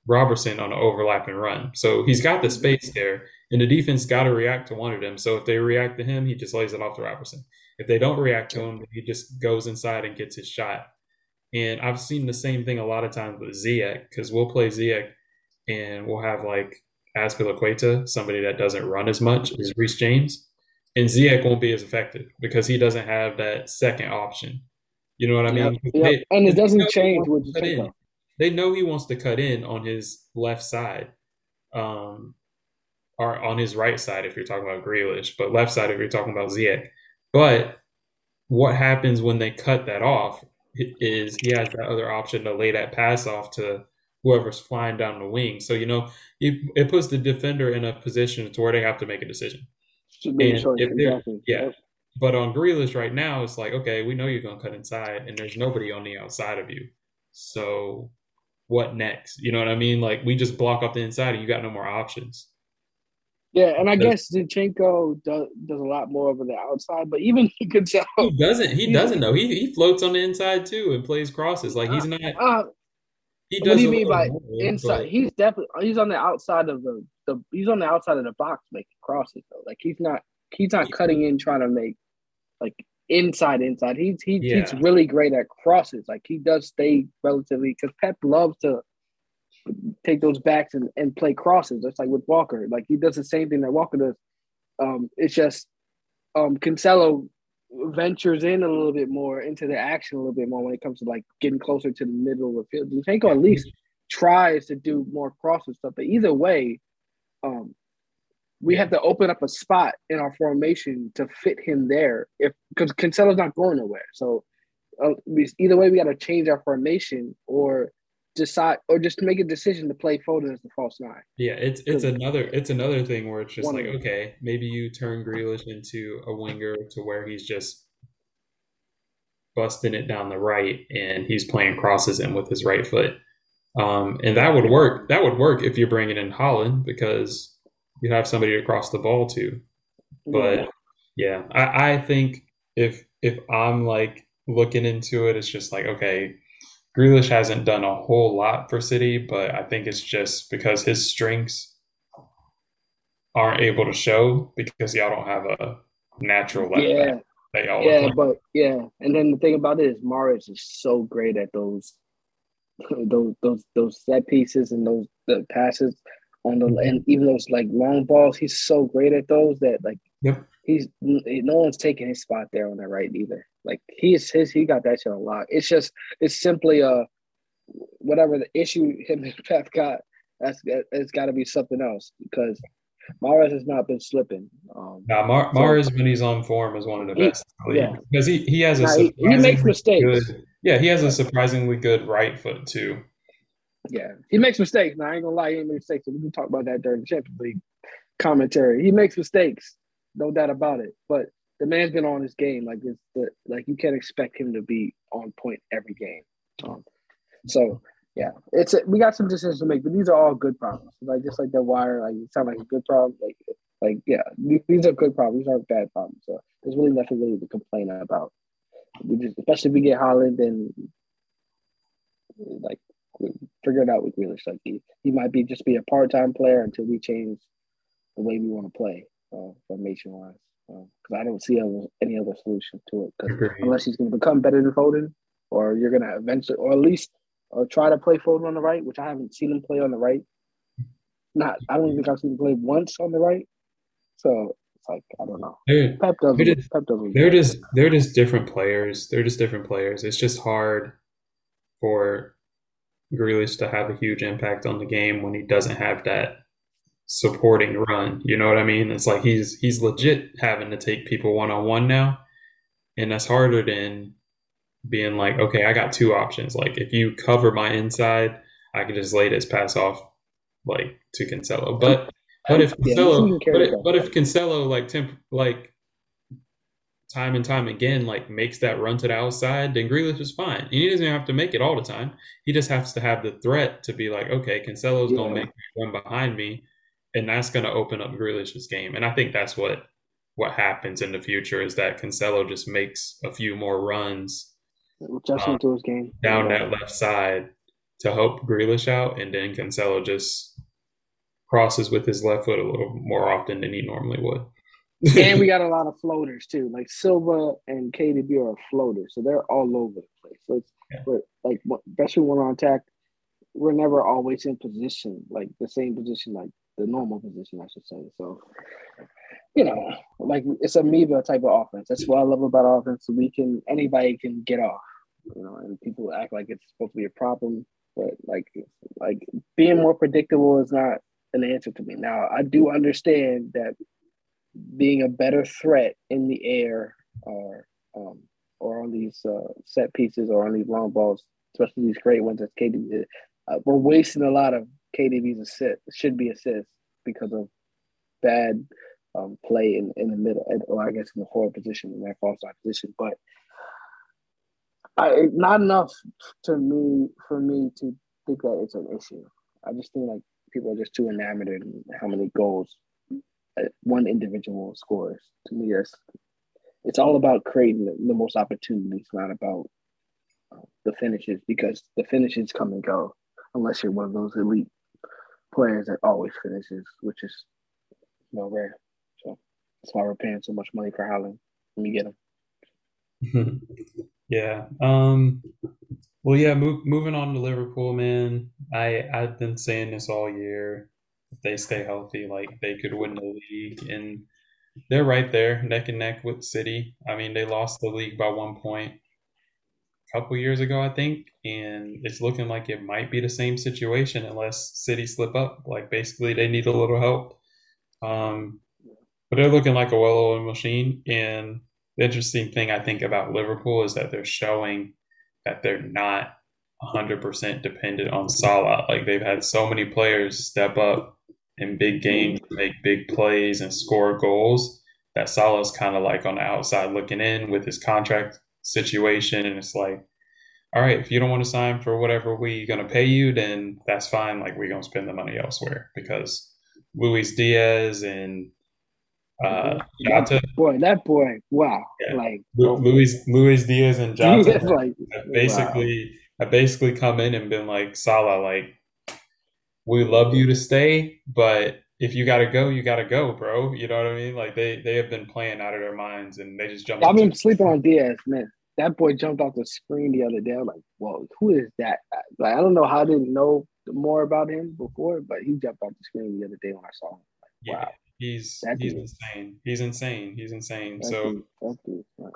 C: Robertson on an overlapping run. So he's got the space there, and the defense got to react to one of them. So if they react to him, he just lays it off to Robertson. If they don't react to him, he just goes inside and gets his shot. And I've seen the same thing a lot of times with Ziyech because we'll play Ziyech and we'll have like Azpilicueta, somebody that doesn't run as much as Reece James, and Ziyech won't be as effective because he doesn't have that second option. You know what I mean?
B: Yep, yep. They, and it doesn't change what you think.
C: They know he wants to cut in on his left side, um, or on his right side if you're talking about Grealish, but left side if you're talking about Ziyech. But what happens when they cut that off is he has that other option to lay that pass off to whoever's flying down the wing. So you know, it, it puts the defender in a position to where they have to make a decision. Exactly. Yeah. But on Grealish right now, it's like, okay, we know you're going to cut inside, and there's nobody on the outside of you. So what next? You know what I mean? Like we just block up the inside, and you got no more options.
B: Yeah, and I guess Zinchenko does, does a lot more over the outside, but even he could tell
C: he doesn't. He doesn't know. He he floats on the inside too and plays crosses. Like he's not. Uh,
B: he does. What do you mean by inside? But... He's definitely he's on the outside of the, the he's on the outside of the box making crosses though. Like he's not he's not cutting in trying to make like inside inside. He's he, yeah. he's really great at crosses. Like he does stay relatively because Pep loves to take those backs and, and play crosses. That's like with Walker. Like he does the same thing that Walker does. Um, it's just um, Cancelo ventures in a little bit more into the action a little bit more when it comes to like getting closer to the middle of the field. Zinchenko at least tries to do more crosses stuff, but either way, um, we have to open up a spot in our formation to fit him there. If because Cancelo's not going nowhere, so uh, either way, we got to change our formation or decide or just make a decision to play Foden as the false nine.
C: Yeah, it's it's another it's another thing where it's just like okay, maybe you turn Grealish into a winger to where he's just busting it down the right and he's playing crosses in with his right foot. Um, and that would work. That would work if you're bringing in Haaland because you have somebody to cross the ball to. But yeah, yeah I, I think if if I'm like looking into it, it's just like okay, Grealish hasn't done a whole lot for City, but I think it's just because his strengths aren't able to show because y'all don't have a natural left
B: yeah. back. yeah, but yeah, and then the thing about it is Mahrez is so great at those those those those set pieces and those the passes on the mm-hmm. and even those like long balls. He's so great at those that like yep. He's no one's taking his spot there on the right either. Like he's his he got that shit a lot. It's just it's simply a whatever the issue him and Pep got. That's it's got to be something else because Mahrez has not been slipping. Um,
C: nah, Mar- so, Mahrez when he's on form is one of the best. Yeah, because he he has a nah,
B: he, he, makes mistakes.
C: Good, yeah, he has a surprisingly good right foot too.
B: Yeah, he makes mistakes. Now I ain't gonna lie, he makes mistakes. We can talk about that during the Champions League commentary. He makes mistakes, no doubt about it. But the man's been on his game. Like it's the, like you can't expect him to be on point every game. Um, so yeah, it's a, we got some decisions to make, but these are all good problems. Like just like the wire, like it sound like a good problem. Like like yeah, these are good problems. These aren't bad problems. So there's really nothing really to complain about. We just, especially if we get Haaland and like figure it out with Grealish. Like he, he might be just be a part time player until we change the way we want to play uh, formation wise because um, I don't see any other solution to it. unless he's going to become better than Foden, or you're going to eventually, or at least, or try to play Foden on the right, which I haven't seen him play on the right. Not, I don't even think I've seen him play once on the right. So it's like I don't know. They're, Pep doesn't. They're just, Pep doesn't.
C: They're just they're just different players. They're just different players. It's just hard for Grealish to have a huge impact on the game when he doesn't have that supporting run. You know what I mean? It's like he's he's legit having to take people one on one now, and that's harder than being like, okay, I got two options. Like if you cover my inside, I can just lay this pass off like to Cancelo. But but if Cancelo, yeah, but, if, but if Cancelo like temp like time and time again like makes that run to the outside, then Grealish is fine. And he doesn't have to make it all the time. He just has to have the threat to be like, okay, Cancelo's yeah. gonna make one behind me, and that's gonna open up Grealish's game. And I think that's what what happens in the future is that Cancelo just makes a few more runs
B: just um, his game
C: down yeah. that left side to help Grealish out, and then Cancelo just crosses with his left foot a little more often than he normally would
B: and we got a lot of floaters too. Like Silva and KDB are floaters, so they're all over the place. So it's yeah. we're, like especially when we're on attack, we're never always in position, like the same position, like the normal position, I should say. So you know, like it's amoeba type of offense. That's what I love about offense. We can anybody can get off, you know, and people act like it's supposed to be a problem, but like like being more predictable is not an answer to me. Now I do understand that being a better threat in the air or um, or on these uh, set pieces or on these long balls, especially these great ones that KD uh, we're wasting a lot of KDB's assist should be assists because of bad um, play in, in the middle or I guess in the forward position in that false position. But I, not enough to me for me to think that it's an issue. I just think like people are just too enamored in how many goals one individual scores. To me, that's it's all about creating the, the most opportunities, not about uh, the finishes, because the finishes come and go unless you're one of those elite players that always finishes, which is you know rare. So that's why we're paying so much money for Haaland Let me get
C: him. yeah. Um. Well, yeah. Move, moving on to Liverpool, man. I I've been saying this all year if they stay healthy, like they could win the league. And they're right there, neck and neck with City. I mean, they lost the league by one point couple years ago, I think, and it's looking like it might be the same situation unless City slip up. Like basically, they need a little help. Um, but they're looking like a well-oiled machine. And the interesting thing I think about Liverpool is that they're showing that they're not 100% dependent on Salah. Like they've had so many players step up in big games, make big plays, and score goals. That Salah's kind of like on the outside looking in with his contract situation, and it's like, all right, if you don't want to sign for whatever we're gonna pay you, then that's fine. Like we're gonna spend the money elsewhere because Luis Diaz and uh,
B: Jota. Boy, that boy, wow! Yeah. Like
C: Luis Luis Diaz and Jota, like, basically, wow. basically come in and been like Salah, like we love you to stay, but if you got to go, you got to go, bro. You know what I mean? Like they they have been playing out of their minds and they just jumped.
B: I've been sleeping on Diaz, man. That boy jumped off the screen the other day. I'm like, whoa, who is that? Like I don't know how I didn't know more about him before, but he jumped off the screen the other day when I saw him. Like, wow,
C: he's he's insane. He's insane. He's insane. That so. Dude, nice.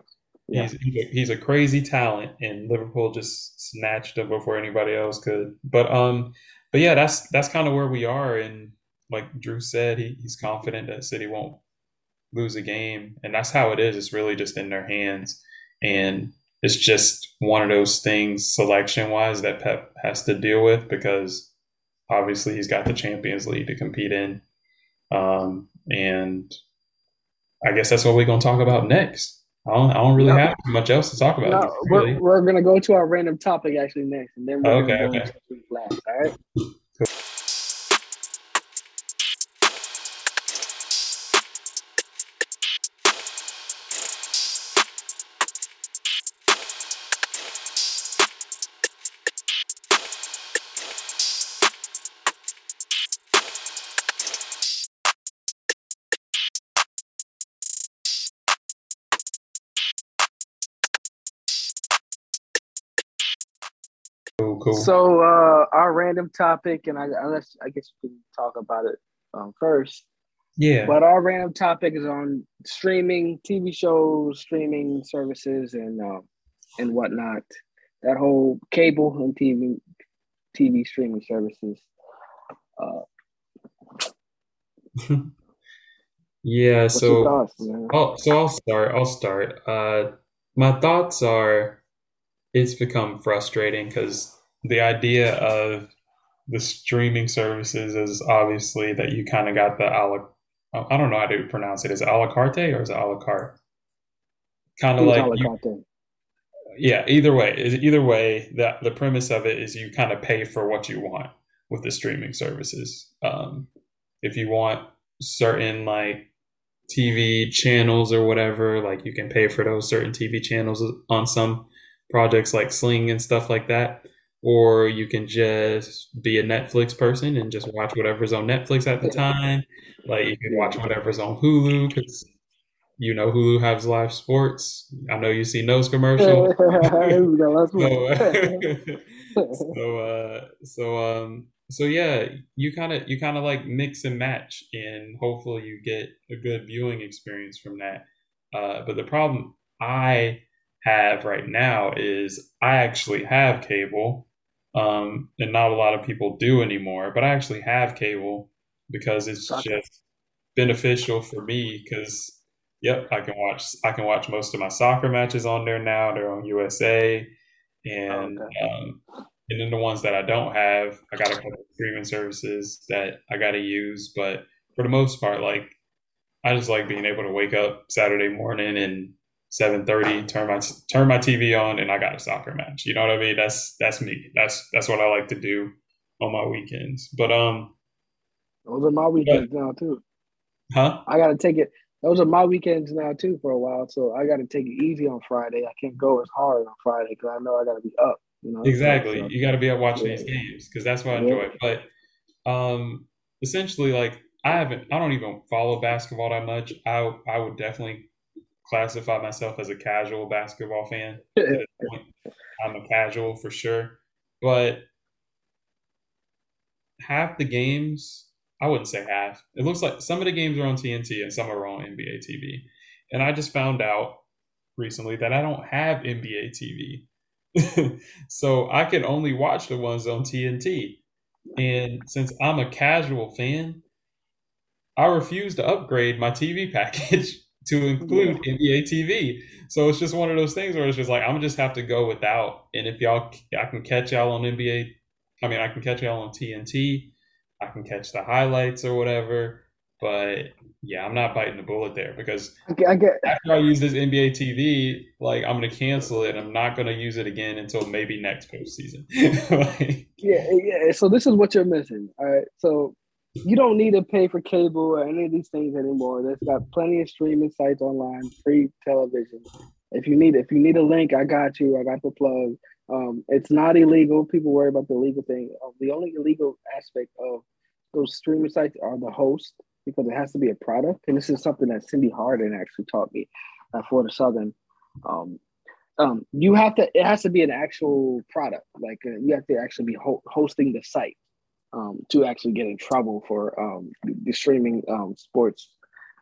C: Yeah. He's, he's a, he's a crazy talent, and Liverpool just snatched him before anybody else could. But um, but yeah, that's that's kind of where we are. And like Drew said, he, he's confident that City won't lose a game, and that's how it is. It's really just in their hands, and it's just one of those things selection wise that Pep has to deal with because obviously he's got the Champions League to compete in, um, and I guess that's what we're going to talk about next. I don't, I don't really no. have much else to talk about. No,
B: really. we're, we're going to go to our random topic actually next, and then we're okay, going to go okay. last. All right. Cool. So uh, our random topic, and I, unless I guess we can talk about it um, first.
C: Yeah.
B: But our random topic is on streaming TV shows, streaming services, and um, and whatnot. That whole cable and TV TV streaming services. Uh,
C: yeah. So, thoughts, I'll, so I'll start. I'll start. Uh, my thoughts are, it's become frustrating because the idea of the streaming services is obviously that you kind of got the a la, I don't know how to pronounce it. Is it a la carte or is it a la carte? Kind of like you, yeah. Either way, either way, that the premise of it is you kind of pay for what you want with the streaming services. Um, if you want certain like TV channels or whatever, like you can pay for those certain TV channels on some projects like Sling and stuff like that or you can just be a Netflix person and just watch whatever's on Netflix at the time. Like you can watch whatever's on Hulu because you know Hulu has live sports. I know you see Nose commercial. so, so, uh, so, um, so yeah, you kind of you kind of like mix and match, and hopefully you get a good viewing experience from that. Uh, but the problem I have right now is I actually have cable um, and not a lot of people do anymore. But I actually have cable because it's just beneficial for me because yep, I can watch I can watch most of my soccer matches on there now. They're on USA, and okay. um, and then the ones that I don't have, I got a couple of streaming services that I got to use. But for the most part, like I just like being able to wake up Saturday morning and seven thirty, turn my turn my TV on, and I got a soccer match. You know what I mean? That's that's me. That's that's what I like to do on my weekends. But um,
B: those are my weekends but, now too.
C: Huh?
B: I got to take it. Those are my weekends now too for a while. So I got to take it easy on Friday. I can't go as hard on Friday because I know I got to be up. You know?
C: Exactly. So, you got to be up watching yeah. these games because that's what I enjoy. Yeah. But um, essentially, like I haven't. I don't even follow basketball that much. I I would definitely classify myself as a casual basketball fan. I'm a casual for sure. But half the games, I wouldn't say half. It looks like some of the games are on TNT and some are on NBA TV. And I just found out recently that I don't have NBA TV. so I can only watch the ones on TNT. And since I'm a casual fan, I refuse to upgrade my TV package to include yeah. NBA TV. So it's just one of those things where it's just like I'm just have to go without. And if y'all, I can catch y'all on NBA. I mean, I can catch y'all on TNT. I can catch the highlights or whatever. But yeah, I'm not biting the bullet there because
B: I get,
C: after I use this NBA TV, like I'm gonna cancel it. I'm not gonna use it again until maybe next postseason.
B: like, yeah, yeah. So this is what you're missing. All right. So you don't need to pay for cable or any of these things anymore. There's got plenty of streaming sites online, free television. If you need if you need a link, I got you. I got the plug. Um, it's not illegal. People worry about the legal thing. Um, the only illegal aspect of those streaming sites are the host because it has to be a product. And this is something that Cindy Harden actually taught me uh, for the Southern. Um, um, you have to. It has to be an actual product. Like uh, you have to actually be ho- hosting the site um, to actually get in trouble for um, the streaming um, sports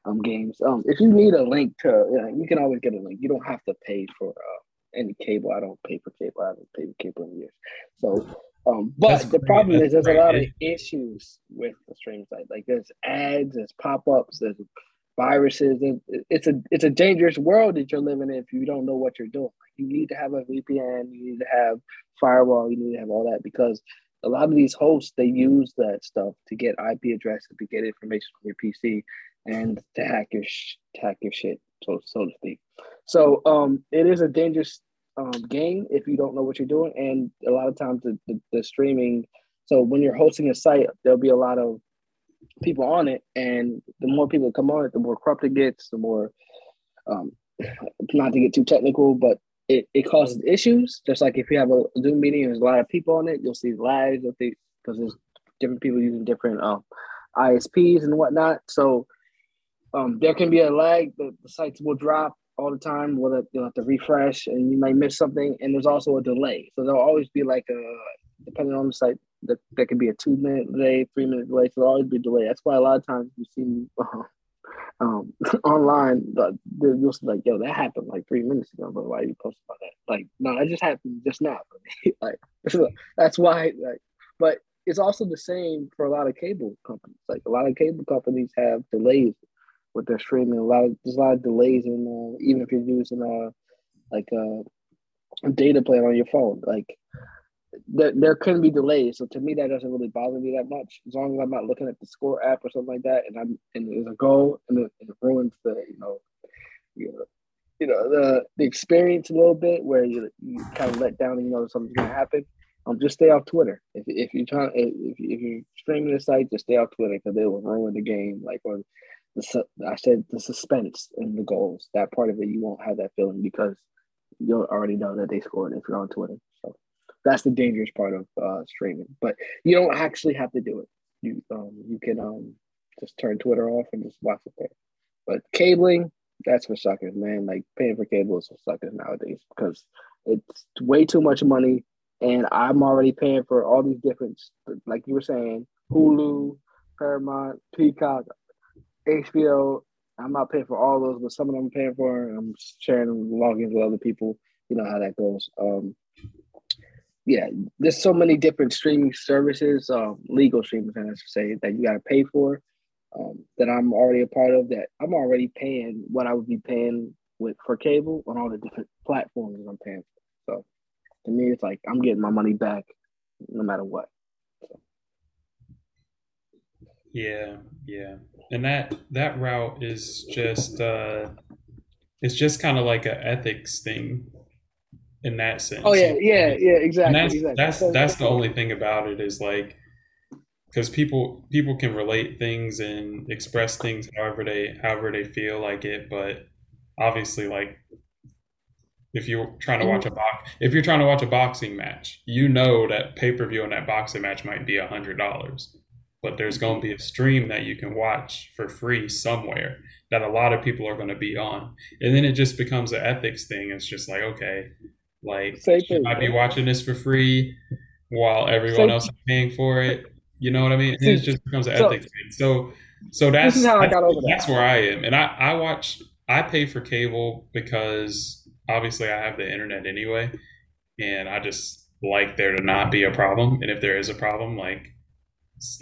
B: um, games. Um, if you need a link to, you, can always get a link. You don't have to pay for uh, any cable. I don't pay for cable. I haven't paid for cable in years. So, um, but That's the problem is there's a lot of issues with the stream site. Like there's ads, there's pop ups, there's viruses. It's a it's a dangerous world that you're living in if you don't know what you're doing. you need to have a VPN. You need to have firewall. You need to have all that because a lot of these hosts they use that stuff to get IP addresses to get information from your PC and to hack your sh- hack your shit, so so to speak. So um, it is a dangerous um, game if you don't know what you're doing, and a lot of times the, the, the streaming. So when you're hosting a site, there'll be a lot of people on it, and the more people come on it, the more corrupt it gets, the more um, not to get too technical, but it, it causes issues. Just like if you have a Zoom meeting and there's a lot of people on it, you'll see lags because there's different people using different um, ISPs and whatnot. So um, there can be a lag. The, the sites will drop all the time. Will you'll have to refresh, and you might miss something. And there's also a delay. So there'll always be like a depending on the site. That, that could be a two minute delay, three minute delay. So there'll always be delay. That's why a lot of times you see uh, um, online, you'll see like, yo, that happened like three minutes ago, but why are you posting about that? Like, no, that just happened just now. like, that's why, like, But it's also the same for a lot of cable companies. Like a lot of cable companies have delays with their streaming. A lot of there's a lot of delays in uh, even if you're using uh like uh, a data plan on your phone. Like there, there can be delays. So to me, that doesn't really bother me that much. As long as I'm not looking at the score app or something like that, and I'm and there's a goal and it, it ruins the you know, you know, you know the the experience a little bit where you you kind of let down and you know something's gonna happen. Um, just stay off Twitter. If if you're trying if if you're streaming the site, just stay off Twitter because they will ruin the game. Like or the I said the suspense and the goals. That part of it, you won't have that feeling because you'll already know that they scored if you're on Twitter. That's the dangerous part of uh, streaming. But you don't actually have to do it. You um you can um just turn Twitter off and just watch it there. But cabling, that's for suckers, man. Like paying for cable is for suckers nowadays because it's way too much money. And I'm already paying for all these different, like you were saying, Hulu, Paramount, Peacock, HBO. I'm not paying for all those, but some of them I'm paying for. I'm sharing logins with other people. You know how that goes. Um, yeah, there's so many different streaming services, uh, legal streaming, I should say, that you got to pay for. Um, that I'm already a part of. That I'm already paying what I would be paying with for cable on all the different platforms that I'm paying for. So to me, it's like I'm getting my money back no matter what. So.
C: Yeah, yeah, and that that route is just uh, it's just kind of like an ethics thing in that sense.
B: Oh yeah, yeah, yeah, exactly.
C: And that's
B: exactly.
C: that's that's the only thing about it is like because people people can relate things and express things however they however they feel like it, but obviously like if you're trying to mm-hmm. watch a box if you're trying to watch a boxing match, you know that pay per view on that boxing match might be a hundred dollars but there's going to be a stream that you can watch for free somewhere that a lot of people are going to be on and then it just becomes an ethics thing it's just like okay like Same should i be watching this for free while everyone Same. else is paying for it. You know what i mean? And it just becomes an so, ethics thing. So so that's how that's, I got over that's that. where i am. And i i watch i pay for cable because obviously i have the internet anyway and i just like there to not be a problem. And if there is a problem like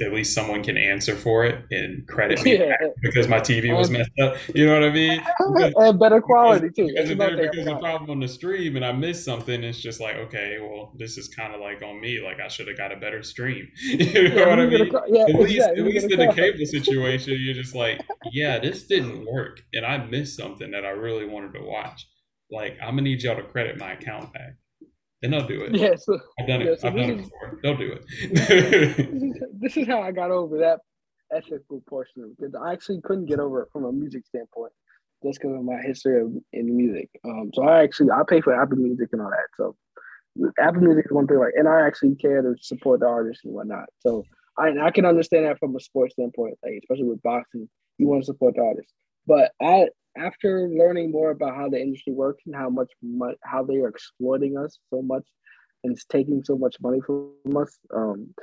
C: at least someone can answer for it and credit me yeah. because my TV was messed up. You know what I mean?
B: Because, and better quality
C: because, too. Because, if there, because a problem on the stream and I missed something, it's just like, okay, well, this is kind of like on me. Like I should have got a better stream. you know yeah, what I mean? yeah, at least, at least in the cable situation, you're just like, yeah, this didn't work, and I missed something that I really wanted to watch. Like I'm gonna need y'all to credit my account back and they'll do it.
B: Yeah, so,
C: I've done
B: yeah,
C: it. So I've done is, it before. They'll do it.
B: this, is, how I got over that ethical portion of it because I actually couldn't get over it from a music standpoint just because of my history of, in music. Um, so I actually I pay for Apple Music and all that. So Apple Music is one thing, like, and I actually care to support the artists and whatnot. So I I can understand that from a sports standpoint, like especially with boxing, you want to support the artists. But I after learning more about how the industry works and how much how they are exploiting us so much and taking so much money from us, um,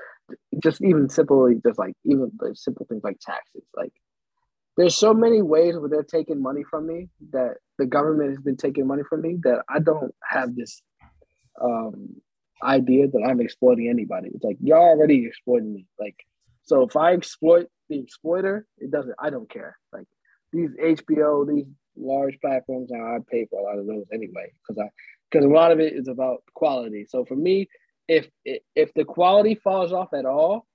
B: just even simply just like even the simple things like taxes, like there's so many ways where they're taking money from me that the government has been taking money from me that I don't have this um, idea that I'm exploiting anybody. It's like y'all already exploiting me. Like, so if I exploit the exploiter, it doesn't. I don't care. Like, these HBO, these large platforms, now I pay for a lot of those anyway because I because a lot of it is about quality. So for me, if if the quality falls off at all,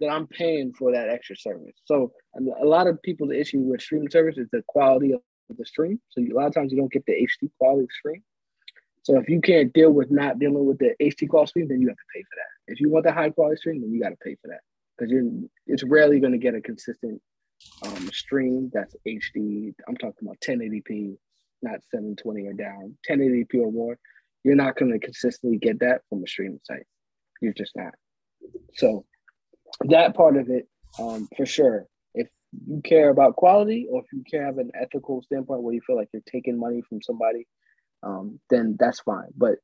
B: then I'm paying for that extra service. So a lot of people's issue with streaming service is the quality of the stream. So a lot of times you don't get the HD quality stream. So if you can't deal with not dealing with the HD quality stream, then you have to pay for that. If you want the high quality stream, then you got to pay for that because you're it's rarely going to get a consistent um, stream that's HD. I'm talking about 1080p, not 720 or down. 1080p or more. You're not going to consistently get that from a streaming site. You're just not. So that part of it, um, for sure. If you care about quality, or if you care have an ethical standpoint where you feel like you're taking money from somebody, um, then that's fine. But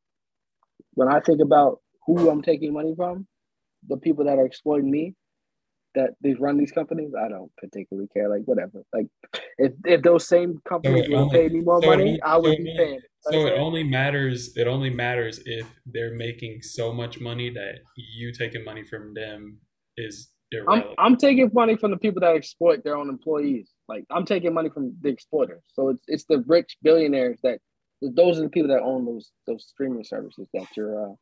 B: when I think about who I'm taking money from, the people that are exploiting me, that they run these companies, I don't particularly care. Like whatever. Like if if those same companies
C: So it
B: would pay me more
C: so
B: money,
C: only-
B: I would
C: so
B: be paying. it.
C: So it only matters. It only matters if they're making so much money that you taking money from them is
B: I'm
C: irrelevant.
B: I'm taking money from the people that exploit their own employees. Like I'm taking money from the exploiters. So it's it's the rich billionaires that those are the people that own those those streaming services that you're uh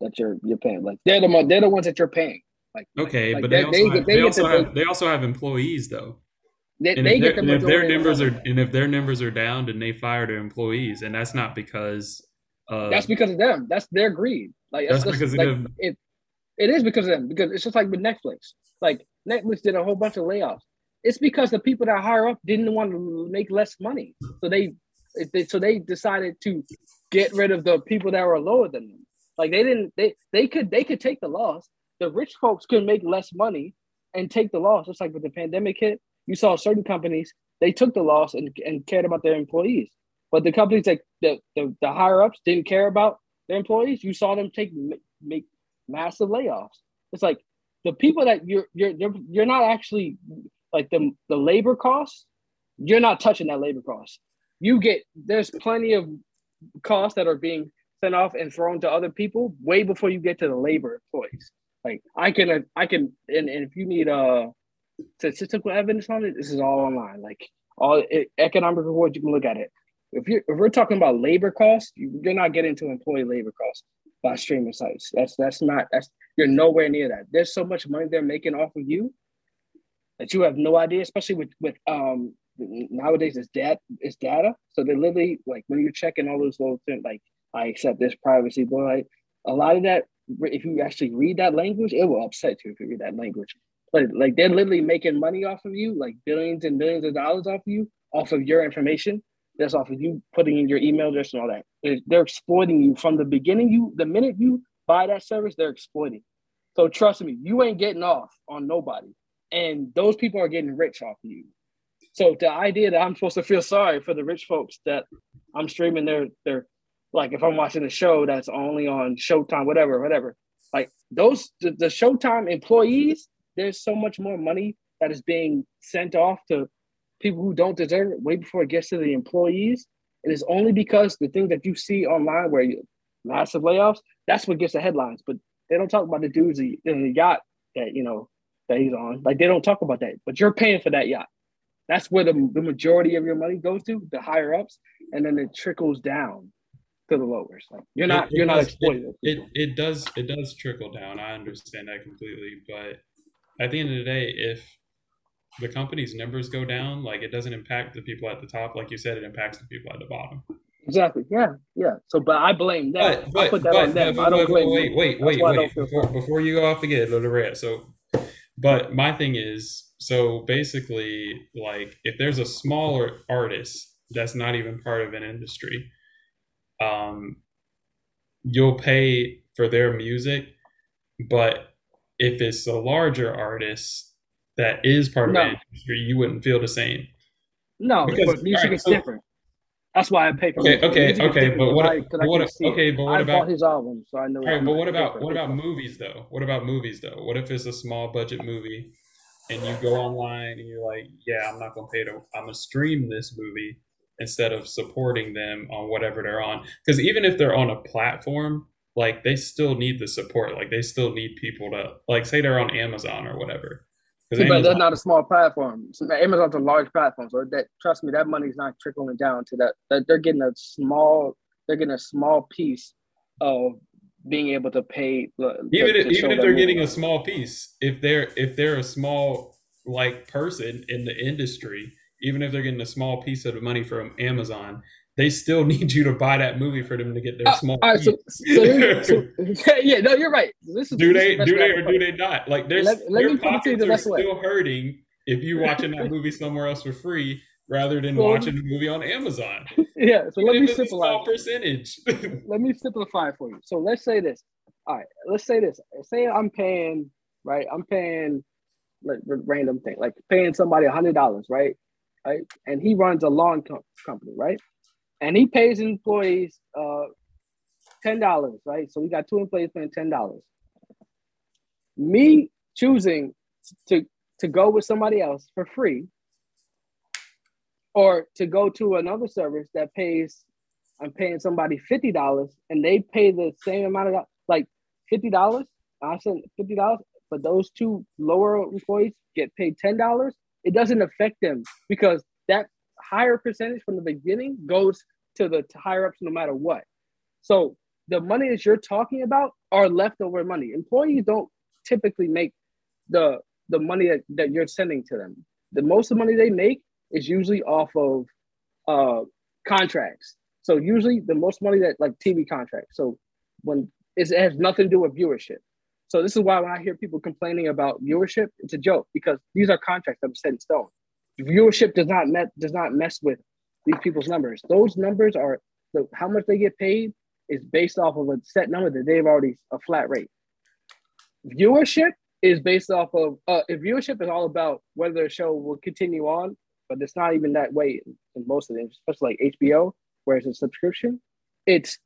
B: that you're you're paying. Like they're the they're the ones that you're paying. Like
C: okay,
B: like
C: but they,
B: they-
C: also
B: they
C: have,
B: they
C: they also have they also have employees though.
B: they,
C: And if,
B: the
C: and if their
B: of
C: numbers are and if their numbers are down, then they fire their employees, and that's not because of
B: That's because of them. That's their greed. Like
C: That's
B: that's,
C: because of
B: like,
C: them.
B: It, it is because of them. Because it's just like with Netflix. Like Netflix did a whole bunch of layoffs. It's because the people that hire up didn't want to make less money, so they, they so they decided to get rid of the people that were lower than them. Like they didn't. They they could they could take the loss. The rich folks could make less money and take the loss. It's like with the pandemic hit, you saw certain companies they took the loss and, and cared about their employees. But the companies like the, the, the higher ups didn't care about their employees. You saw them take make massive layoffs. It's like the people that you're you're you're, you're not actually like the the labor costs. You're not touching that labor cost. You get there's plenty of costs that are being sent off and thrown to other people way before you get to the labor employees. Like I can I can and, and if you need uh statistical evidence on it, this is all online. Like all e- economic reports, you can look at it. If you're if we're talking about labor costs, you- you're not getting to employee labor costs by streaming sites. That's that's not that's you're nowhere near that. There's so much money they're making off of you that you have no idea, especially with with um nowadays it's data it's data. So they're literally like when you're checking all those little things like I accept this privacy, but like a lot of that if you actually read that language, it will upset you if you read that language. But like they're literally making money off of you, like billions and billions of dollars off of you, off of your information. That's off of you putting in your email address and all that. They're, they're exploiting you from the beginning. You the minute you buy that service, they're exploiting. So trust me, you ain't getting off on nobody, and those people are getting rich off of you. So the idea that I'm supposed to feel sorry for the rich folks that I'm streaming their their like if I'm watching a show that's only on Showtime, whatever, whatever. Like those the, the Showtime employees, there's so much more money that is being sent off to people who don't deserve it way before it gets to the employees. And it's only because the thing that you see online where you, massive layoffs, that's what gets the headlines. But they don't talk about the dudes in the yacht that you know that he's on. Like they don't talk about that. But you're paying for that yacht. That's where the, the majority of your money goes to, the higher ups, and then it trickles down to the lowers. Like you're not
C: It- it
B: you're not
C: does-
B: those
C: It it does it does trickle down. I understand that completely, but at the end of the day, if the company's numbers go down, like it doesn't impact the people at the top, like you said, it impacts the people at the bottom.
B: Exactly. Yeah. Yeah. So, but I blame them.
C: But
B: I
C: but
B: put that
C: but,
B: on them.
C: but-
B: I don't blame
C: wait wait wait
B: I don't
C: wait before, before you go off the gate, little red. So, but my thing is, so basically, like if there's a smaller artist that's not even part of an industry, um, you'll pay for their music, but if it's a larger artist that is part of
B: No.
C: an industry, you wouldn't feel the same.
B: No,
C: Because-
B: but music
C: alright,
B: is
C: so-
B: different. That's why I pay for
C: Okay,
B: music.
C: okay, okay, but what-
B: I-
C: what-
B: can see it.
C: okay, but what
B: I
C: about-
B: his album, so I know.
C: All right, but what about what about movies though? What about movies though? What if it's a small budget movie and you go online and you're like, yeah, I'm not gonna pay to I'm gonna stream this movie instead of supporting them on whatever they're on. Because even if they're on a platform, like they still need the support. Like they still need people to like say they're on Amazon or whatever.
B: See, but they're not a small platform. So Amazon's a large platform, so that trust me, that money's not trickling down to that. that they're getting a small, they're getting a small piece of being able to pay. the-
C: even if, even if they're getting a small piece, if they're if they're a small like person in the industry, even if they're getting a small piece of the money from Amazon, they still need you to buy that movie for them to get their
B: Uh,
C: small.
B: all right, so, so, so yeah, no, you're right. This is
C: do
B: this is
C: they
B: the
C: do they or do they not? Like their
B: Let- let
C: their
B: me put it to you
C: pockets are
B: best way.
C: still hurting if you're watching that movie somewhere else for free rather than
B: Well-
C: watching the movie on Amazon.
B: Yeah, so let me
C: if it's a small
B: simplify.
C: percentage.
B: let me simplify for you. So let's say this. All right, let's say this. Say I'm paying, right? I'm paying like random thing, like paying somebody a hundred dollars, right? Right, and he runs a lawn co- company, right? And he pays employees uh ten dollars, right? So we got two employees paying ten dollars. Me choosing to to go with somebody else for free or to go to another service that pays i'm paying somebody $50 and they pay the same amount of like $50 i said $50 but those two lower employees get paid $10 it doesn't affect them because that higher percentage from the beginning goes to the higher ups no matter what so the money that you're talking about are leftover money employees don't typically make the the money that, that you're sending to them the most of the money they make is usually off of uh, contracts. So usually the most money that like TV contracts. So when it has nothing to do with viewership. So this is why when I hear people complaining about viewership, it's a joke because these are contracts that are set in stone. Viewership does not met does not mess with these people's numbers. Those numbers are the how much they get paid is based off of a set number that they've already a flat rate. Viewership is based off of uh, if viewership is all about whether a show will continue on but it's not even that way in, most of them, especially like HBO, where it's a subscription. It's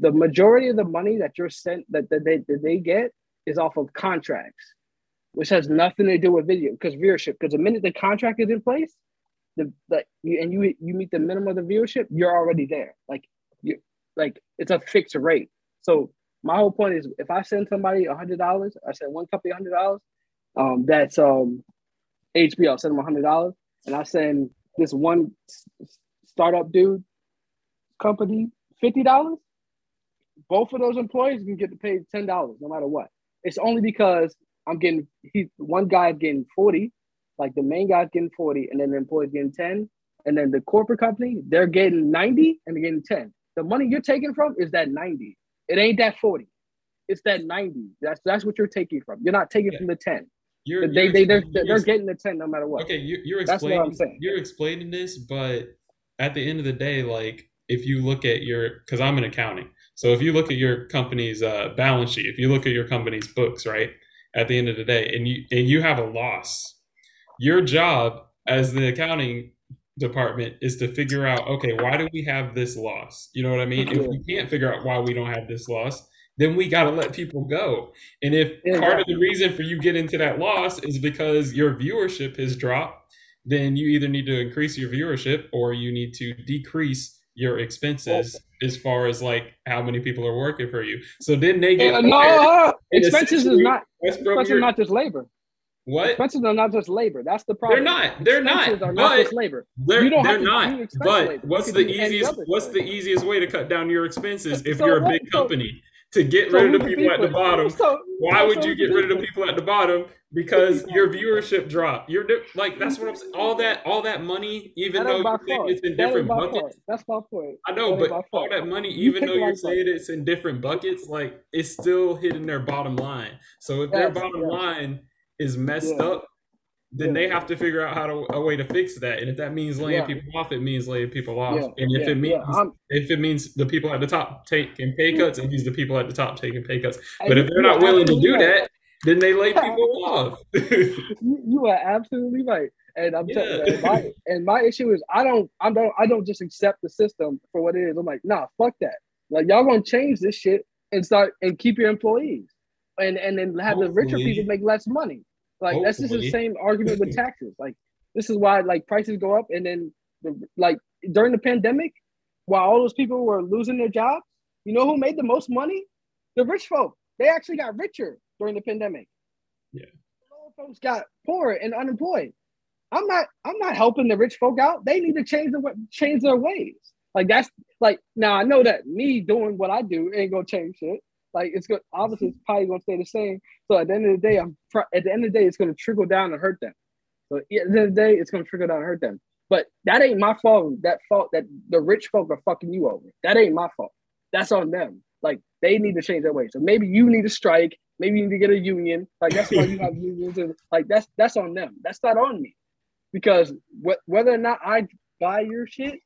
B: the majority of the money that you're sent that, that they that they get is off of contracts, which has nothing to do with video because viewership. Because the minute the contract is in place, the, the you, and you you meet the minimum of the viewership, you're already there. Like you like it's a fixed rate. So my whole point is if I send somebody a hundred dollars, I send one company a hundred dollars, um, that's um HBO, I send them a hundred dollars and I send this one startup dude company fifty dollars, both of those employees can get paid ten dollars no matter what. It's only because I'm getting he one guy's getting forty, like the main guy's getting forty, and then the employee's getting ten, and then the corporate company they're getting ninety and they're getting ten. The money you're taking from is that ninety. It ain't that forty. It's that ninety. That's that's what you're taking from. You're not taking yeah. from the ten. You're, they, you're, they, they're, they're, they're getting the 10 no matter what.
C: Okay, you're, you're explaining, That's what I'm saying. You're explaining this, but at the end of the day, like if you look at your, because I'm in accounting. So if you look at your company's uh, balance sheet, if you look at your company's books, right, at the end of the day, and you and you have a loss, your job as the accounting department is to figure out, okay, why do we have this loss? You know what I mean? If we can't figure out why we don't have this loss, then we got to let people go. And if yeah, part of the reason for you getting to that loss is because your viewership has dropped, then you either need to increase your viewership or you need to decrease your expenses oh. as far as like how many people are working for you. So then they get
B: uh, no uh, expenses is not expenses your, not just labor.
C: What
B: expenses are not just labor. That's the problem.
C: They're not. They're expenses not. Are not just labor. They're, they're not. But labor. what's the easiest? What's the easiest way to cut down your expenses if so you're a big company? To get so rid of the people, people, at the bottom. So, Why would you get rid of the people at the bottom? Because your viewership dropped. You're like that's what I'm saying. All that all that money, even though you think it's in different buckets.
B: That's my point.
C: I know, but all that money, even though you're saying it's in different buckets, like it's still hitting their bottom line. So if their bottom line is messed up, then they have to figure out how to a way to fix that. And if that means laying yeah. people off, it means laying people off. Yeah. And if it means if it means the people at the top taking pay hmm. cuts, it means the people at the top taking pay cuts. But if they're not willing to do that, then they lay people off.
B: you are absolutely right. And I'm telling you, my, and my issue is I don't I don't I don't just accept the system for what it is. I'm like, nah, fuck that. Like y'all gonna change this shit and start and keep your employees. And and then have Hopefully. the richer people make less money. Like Hopefully. that's just the same argument with taxes. Like this is why like prices go up, and then the, like during the pandemic, while all those people were losing their jobs, you know who made the most money? The rich folk. They actually got richer during the pandemic.
C: Yeah.
B: The folks got poorer and unemployed. I'm not. I'm not helping the rich folk out. They need to change the change their ways. Like that's like now I know that me doing what I do ain't gonna change shit. Like it's good. Obviously, it's probably gonna stay the same. So at the end of the day, I'm at the end of the day, it's gonna trickle down and hurt them. So at the end of the day, it's gonna trickle down and hurt them. But that ain't my fault. That fault that the rich folk are fucking you over. That ain't my fault. That's on them. Like they need to change their way. So maybe you need to strike. Maybe you need to get a union. Like that's why you have unions. And like that's that's on them. That's not on me. Because wh- whether or not I buy your shit,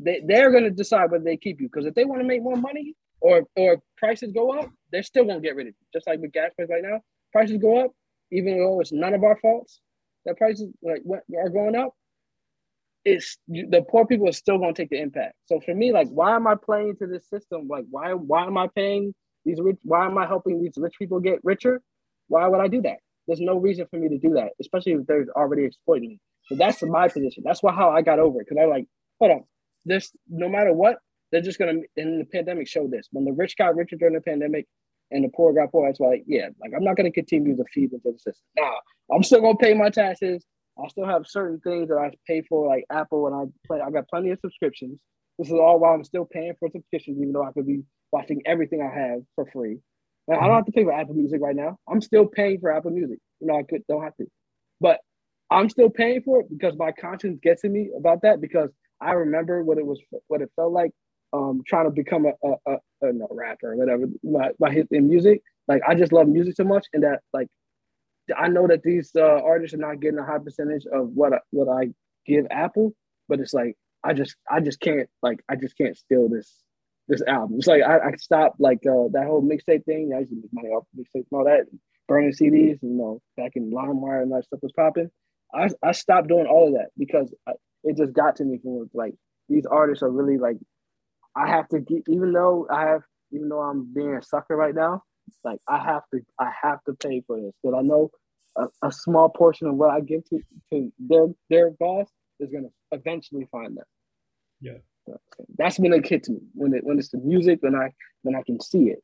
B: they, they're gonna decide whether they keep you. Because if they want to make more money, or or prices go up, they're still gonna get rid of you. Just like with gas prices right now, prices go up, even though it's none of our faults. That prices like are going up. It's the poor people are still gonna take the impact. So for me, like, why am I playing to this system? Like, why why am I paying these rich? Why am I helping these rich people get richer? Why would I do that? there's no reason for me to do that, especially if they're already exploiting me. So that's my position. That's why how I got over it. Cause I like, hold on, this no matter what, they're just gonna and the pandemic showed this. When the rich got richer during the pandemic and the poor got poor, that's why yeah, like I'm not gonna continue to feed into the system. Now I'm still gonna pay my taxes. I still have certain things that I pay for, like Apple, and I play. I got plenty of subscriptions. This is all while I'm still paying for subscriptions, even though I could be watching everything I have for free. I don't have to pay for Apple Music right now. I'm still paying for Apple Music. You know, I could don't have to, but I'm still paying for it because my conscience gets to me about that because I remember what it was, what it felt like, um, trying to become a a, a, a no, rapper or whatever. My, my hit in music, like I just love music so much, and that like I know that these uh, artists are not getting a high percentage of what I, what I give Apple, but it's like I just I just can't like I just can't steal this this album. It's like I, I stopped like uh, that whole mixtape thing. I used to make money off mixtapes and all that, burning CDs. You know, back in LimeWire and that stuff was popping. I I stopped doing all of that because I, it just got to me from like these artists are really like I have to get even though I have even though I'm being a sucker right now, like I have to I have to pay for this because I know a, a, small portion of what I give to, to their their boss is gonna eventually find them.
C: Yeah.
B: That's when it hits me when it when it's the music when I when I can see it,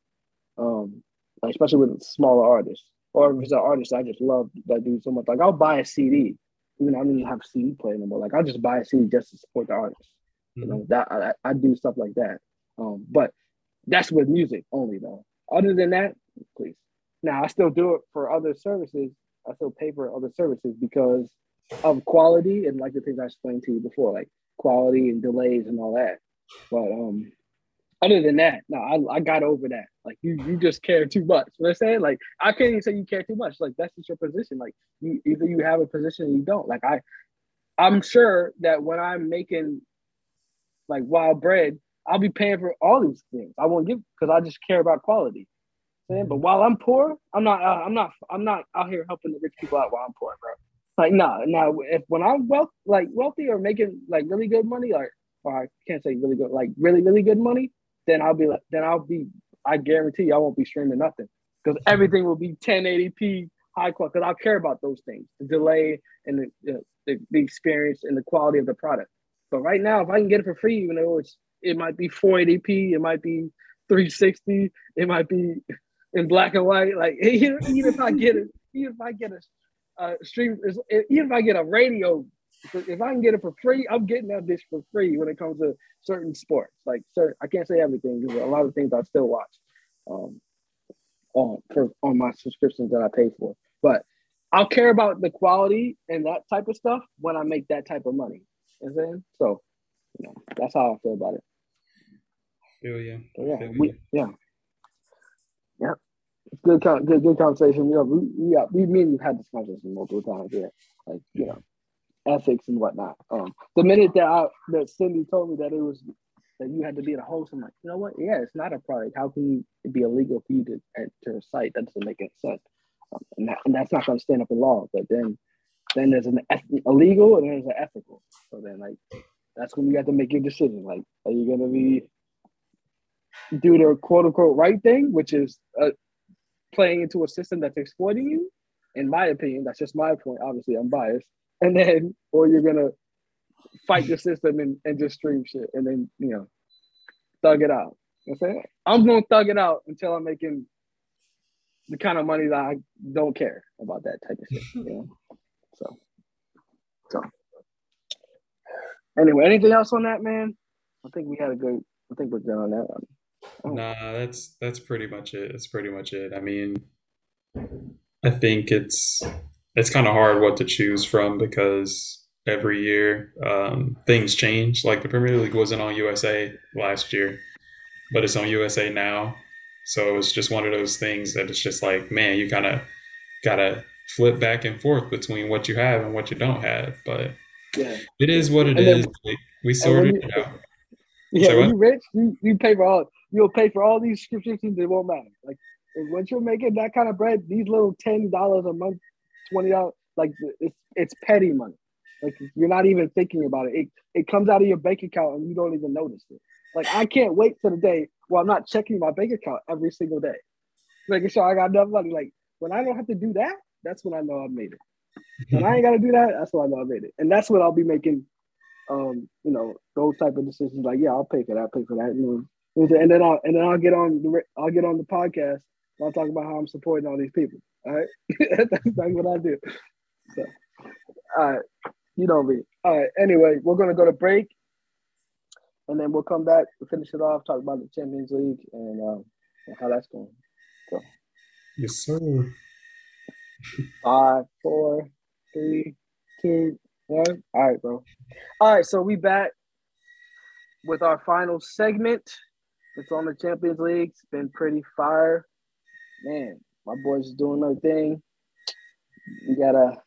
B: um, like especially with smaller artists or if it's an artist I just love that do so much. Like I'll buy a CD, even though I don't even have a CD player anymore. Like I'll just buy a CD just to support the artist. You know mm-hmm. that I, I do stuff like that. Um, but that's with music only though. Other than that, please. Now I still do it for other services. I still pay for other services because of quality and like the things I explained to you before, like quality and delays and all that. But um, other than that, no, I, I got over that. Like you, you just care too much. You know what I'm saying? Like I can't even say you care too much. Like that's just your position. Like you either you have a position or you don't. Like I, I'm sure that when I'm making like wild bread, I'll be paying for all these things. I won't give because I just care about quality. Saying, but while I'm poor, I'm not. Uh, I'm not. I'm not out here helping the rich people out while I'm poor, bro. Like, nah, nah. If when I'm wealth, like wealthy or making like really good money, or or I can't say really good, like really really good money, then I'll be like, then I'll be. I guarantee you, I won't be streaming nothing because everything will be 1080p high quality. Because I care about those things, the delay and the, the the experience and the quality of the product. But right now, if I can get it for free, even though it's it might be 480p, it might be 360, it might be in black and white. Like even, if I get it, even if I get a stream, even if I get a radio, if I can get it for free, I'm getting that bitch for free when it comes to certain sports. Like, sir, I can't say everything because a lot of things I still watch um, on for on my subscriptions that I pay for. But I'll care about the quality and that type of stuff when I make that type of money. You I'm saying? So, you know, that's how I feel about it.
C: Feel you.
B: So, yeah, feel we, you. yeah, yeah good, good, good conversation. You know, we, we, we, me and you had this conversation multiple times. Yeah, like you know, ethics and whatnot. Um, the minute that I, that Cindy told me that it was that you had to be the host, I'm like, you know what? Yeah, it's not a product. How can it be illegal for you to enter a site? That doesn't make any sense. Um, and, that, and that's not going to stand up in law. But then, then there's an illegal and there's an ethical. So then, like, that's when you have to make your decision. Like, are you to be do the quote unquote right thing, which is uh, playing into a system that's exploiting you, in my opinion, that's just my point. Obviously, I'm biased. And then, or you're gonna fight the system and, and just stream shit and then, you know, thug it out. You know I'm? I'm gonna thug it out until I'm making the kind of money that I don't care about that type of shit. You know? So so anyway, anything else on that, man? I think we had a good I think we're done on that one.
C: Oh. Nah, that's that's pretty much it. That's pretty much it. I mean, I think it's it's kind of hard what to choose from because every year um, things change. Like the Premier League wasn't on USA last year, but it's on USA now. So it's just one of those things that it's just like, man, you kind of gotta flip back and forth between what you have and what you don't have. But yeah. it is what it and is. Then, we sorted it out.
B: Yeah, so when you rich, you, you pay for all you'll pay for all these subscriptions. It won't matter. Like once you're making that kind of bread, these little ten dollars a month, twenty dollars, like it's it's petty money. Like you're not even thinking about it. It it comes out of your bank account and you don't even notice it. Like I can't wait to the day where I'm not checking my bank account every single day, making sure I got enough money. Like when I don't have to do that, that's when I know I made it. When I ain't gotta do that, that's when I know I made it. And that's what I'll be making um, you know, those type of decisions like, yeah, I'll pay for that, pay for that. And, then I'll and then I'll get on the I'll get on the podcast. I'll talk about how I'm supporting all these people. All right. that's, that's what I do. So all right. You know me. All right. Anyway, we're gonna go to break and then we'll come back, we'll finish it off, talk about the Champions League and, um, and how that's going. So
C: Yes, sir.
B: Five, four, three, two, one. All right, bro. All right, so we back with our final segment. It's on the Champions League. It's been pretty fire. Man, my boys doing their thing. We got a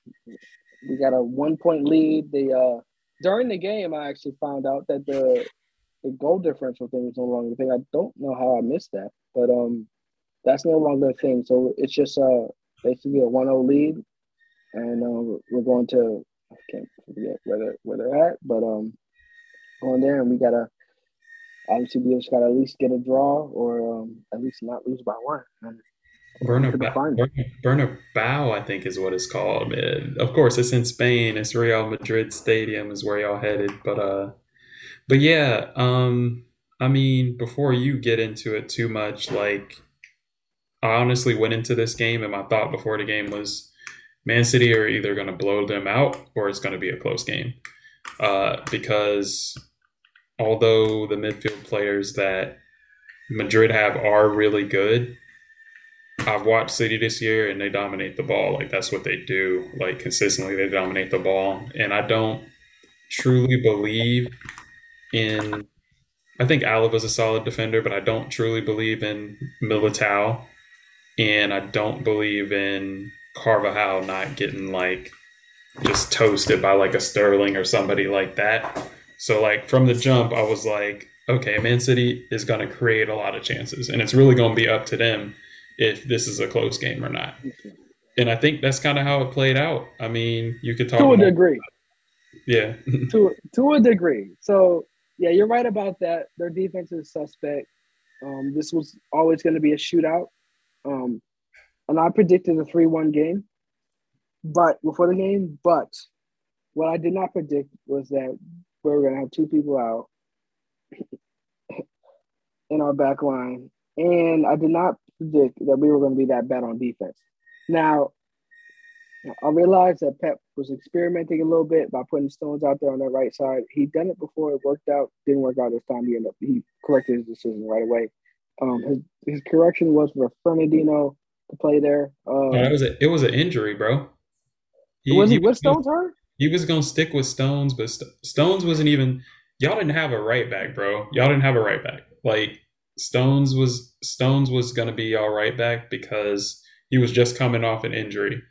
B: we got a one point lead. The uh during the game I actually found out that the the goal differential thing is no longer a thing. I don't know how I missed that, but um that's no longer a thing. So it's just uh basically a 1-0 lead. And uh, we're going to I can't forget where they're, where they're at, but um, going there and we gotta obviously we just gotta at least get a draw or um, at least not lose by one. And
C: Bernabeu, I think is what it's called. Of course, it's in Spain. It's Real Madrid Stadium is where y'all headed, but uh, but yeah, um, I mean, before you get into it too much, like I honestly went into this game and my thought before the game was Man City are either going to blow them out or it's going to be a close game. Uh, because although the midfield players that Madrid have are really good, I've watched City this year and they dominate the ball. Like that's what they do. Like consistently, they dominate the ball. And I don't truly believe in. I think Alaba's a solid defender, but I don't truly believe in Militao, and I don't believe in Carvajal not getting like just toasted by like a Sterling or somebody like that. So like from the jump, I was like, okay, Man City is going to create a lot of chances, and it's really going to be up to them if this is a close game or not. And I think that's kind of how it played out. I mean, you could talk
B: to a degree.
C: Yeah.
B: to to a degree. So yeah, you're right about that. Their defense is suspect. Um, this was always going to be a shootout. Um, and I predicted a 3 1 game, but before the game, but what I did not predict was that we were going to have two people out in our back line. And I did not predict that we were going to be that bad on defense. Now, I realized that Pep was experimenting a little bit by putting Stones out there on the right side. He'd done it before; it worked out. Didn't work out this time. He ended up he corrected his decision right away. Um, his his correction was for Fernandinho to play there. Um,
C: it was a, it was an injury, bro.
B: He, was he, he with Stones hurt?
C: He was gonna stick with Stones, but St- Stones wasn't even. Y'all didn't have a right back, bro. Y'all didn't have a right back. Like Stones was Stones was gonna be all right back because he was just coming off an injury.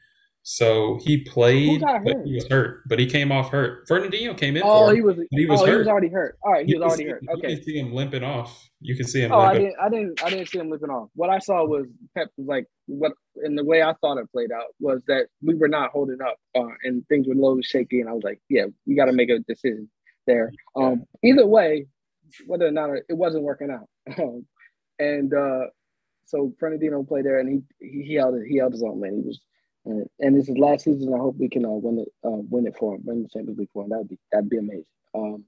C: So he played, but he was hurt. But he came off hurt. Fernandinho came in.
B: Oh, he was. He was, oh, hurt. he was already hurt. All right, he, he was, already hurt. Okay,
C: you can see him limping off. You can see him.
B: Oh, I didn't. I didn't. I didn't see him limping off. What I saw was Pep was like what, and the way I thought it played out was that we were not holding up, uh, and things were a little shaky. And I was like, yeah, we got to make a decision there. Um, either way, whether or not it wasn't working out, um, and uh, so Fernandinho played there, and he he held it. He held his own man. He was and, and this is last season. I hope we can uh, win it, uh, win it for him, win the Champions League for him. That'd be that'd be amazing. Um,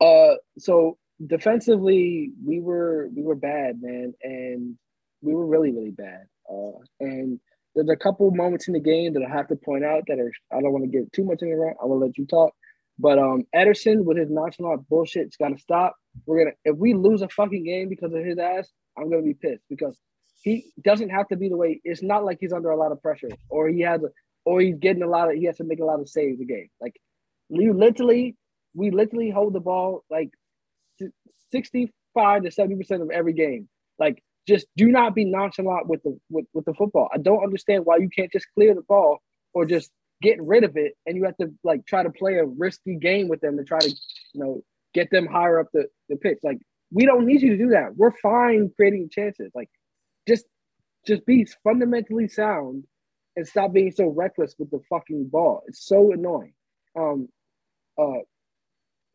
B: uh, so defensively, we were we were bad, man, and we were really really bad. Uh, and there's a couple moments in the game that I have to point out that are I don't want to get too much in the rant. I will let you talk. But um, Ederson with his nonchalant bullshit's got to stop. We're gonna if we lose a fucking game because of his ass, I'm gonna be pissed because he doesn't have to be the way. It's not like he's under a lot of pressure, or he has, a, or he's getting a lot of. He has to make a lot of saves a game. Like you literally, we literally hold the ball like sixty-five to seventy percent of every game. Like just do not be nonchalant with the with, with the football. I don't understand why you can't just clear the ball or just get rid of it, and you have to like try to play a risky game with them to try to you know get them higher up the, the pitch. Like we don't need you to do that. We're fine creating chances. Like just just be fundamentally sound and stop being so reckless with the fucking ball. It's so annoying. Um, uh,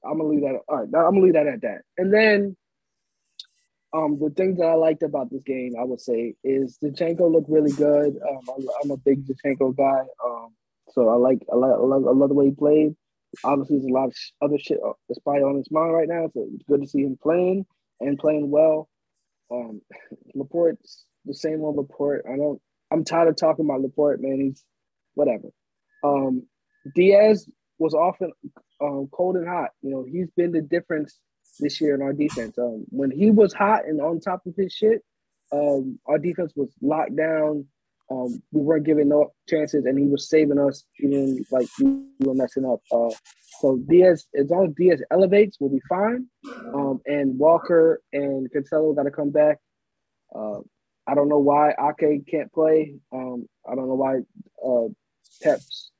B: I'm gonna leave that. All right, I'm gonna leave that at that. And then Um, the things that I liked about this game, I would say, is Zinchenko looked really good. Um, I'm a big Zinchenko guy, um, so I like I like I love, I love the way he played. Obviously, there's a lot of other shit that's probably on his mind right now, so it's good to see him playing and playing well. Um, Laporte's the same old Laporte. I don't. I'm tired of talking about Laporte, man. He's whatever. Um, Dias was often um, cold and hot. You know, he's been the difference this year in our defense. Um, when he was hot and on top of his shit, um, our defense was locked down. Um, we weren't giving no chances, and he was saving us even like we were messing up. Uh, so Dias, as long as Dias elevates, we'll be fine. Um, and Walker and Cancelo got to come back. Uh, I don't know why Ake can't play. Um, I don't know why uh, Pep's.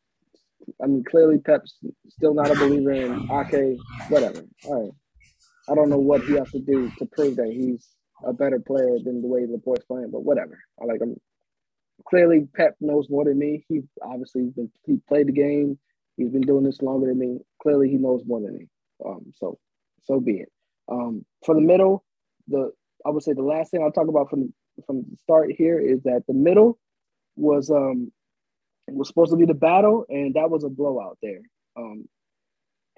B: I mean, clearly Pep's still not a believer in Ake. Whatever. All right. I don't know what he has to do to prove that he's a better player than the way Laporte's playing, but whatever. I like him. Clearly, Pep knows more than me. He obviously been he played the game. He's been doing this longer than me. Clearly, he knows more than me. Um, so, so be it. Um, for the middle, the I would say the last thing I'll talk about from from the start here is that the middle was um was supposed to be the battle, and that was a blowout there. Um,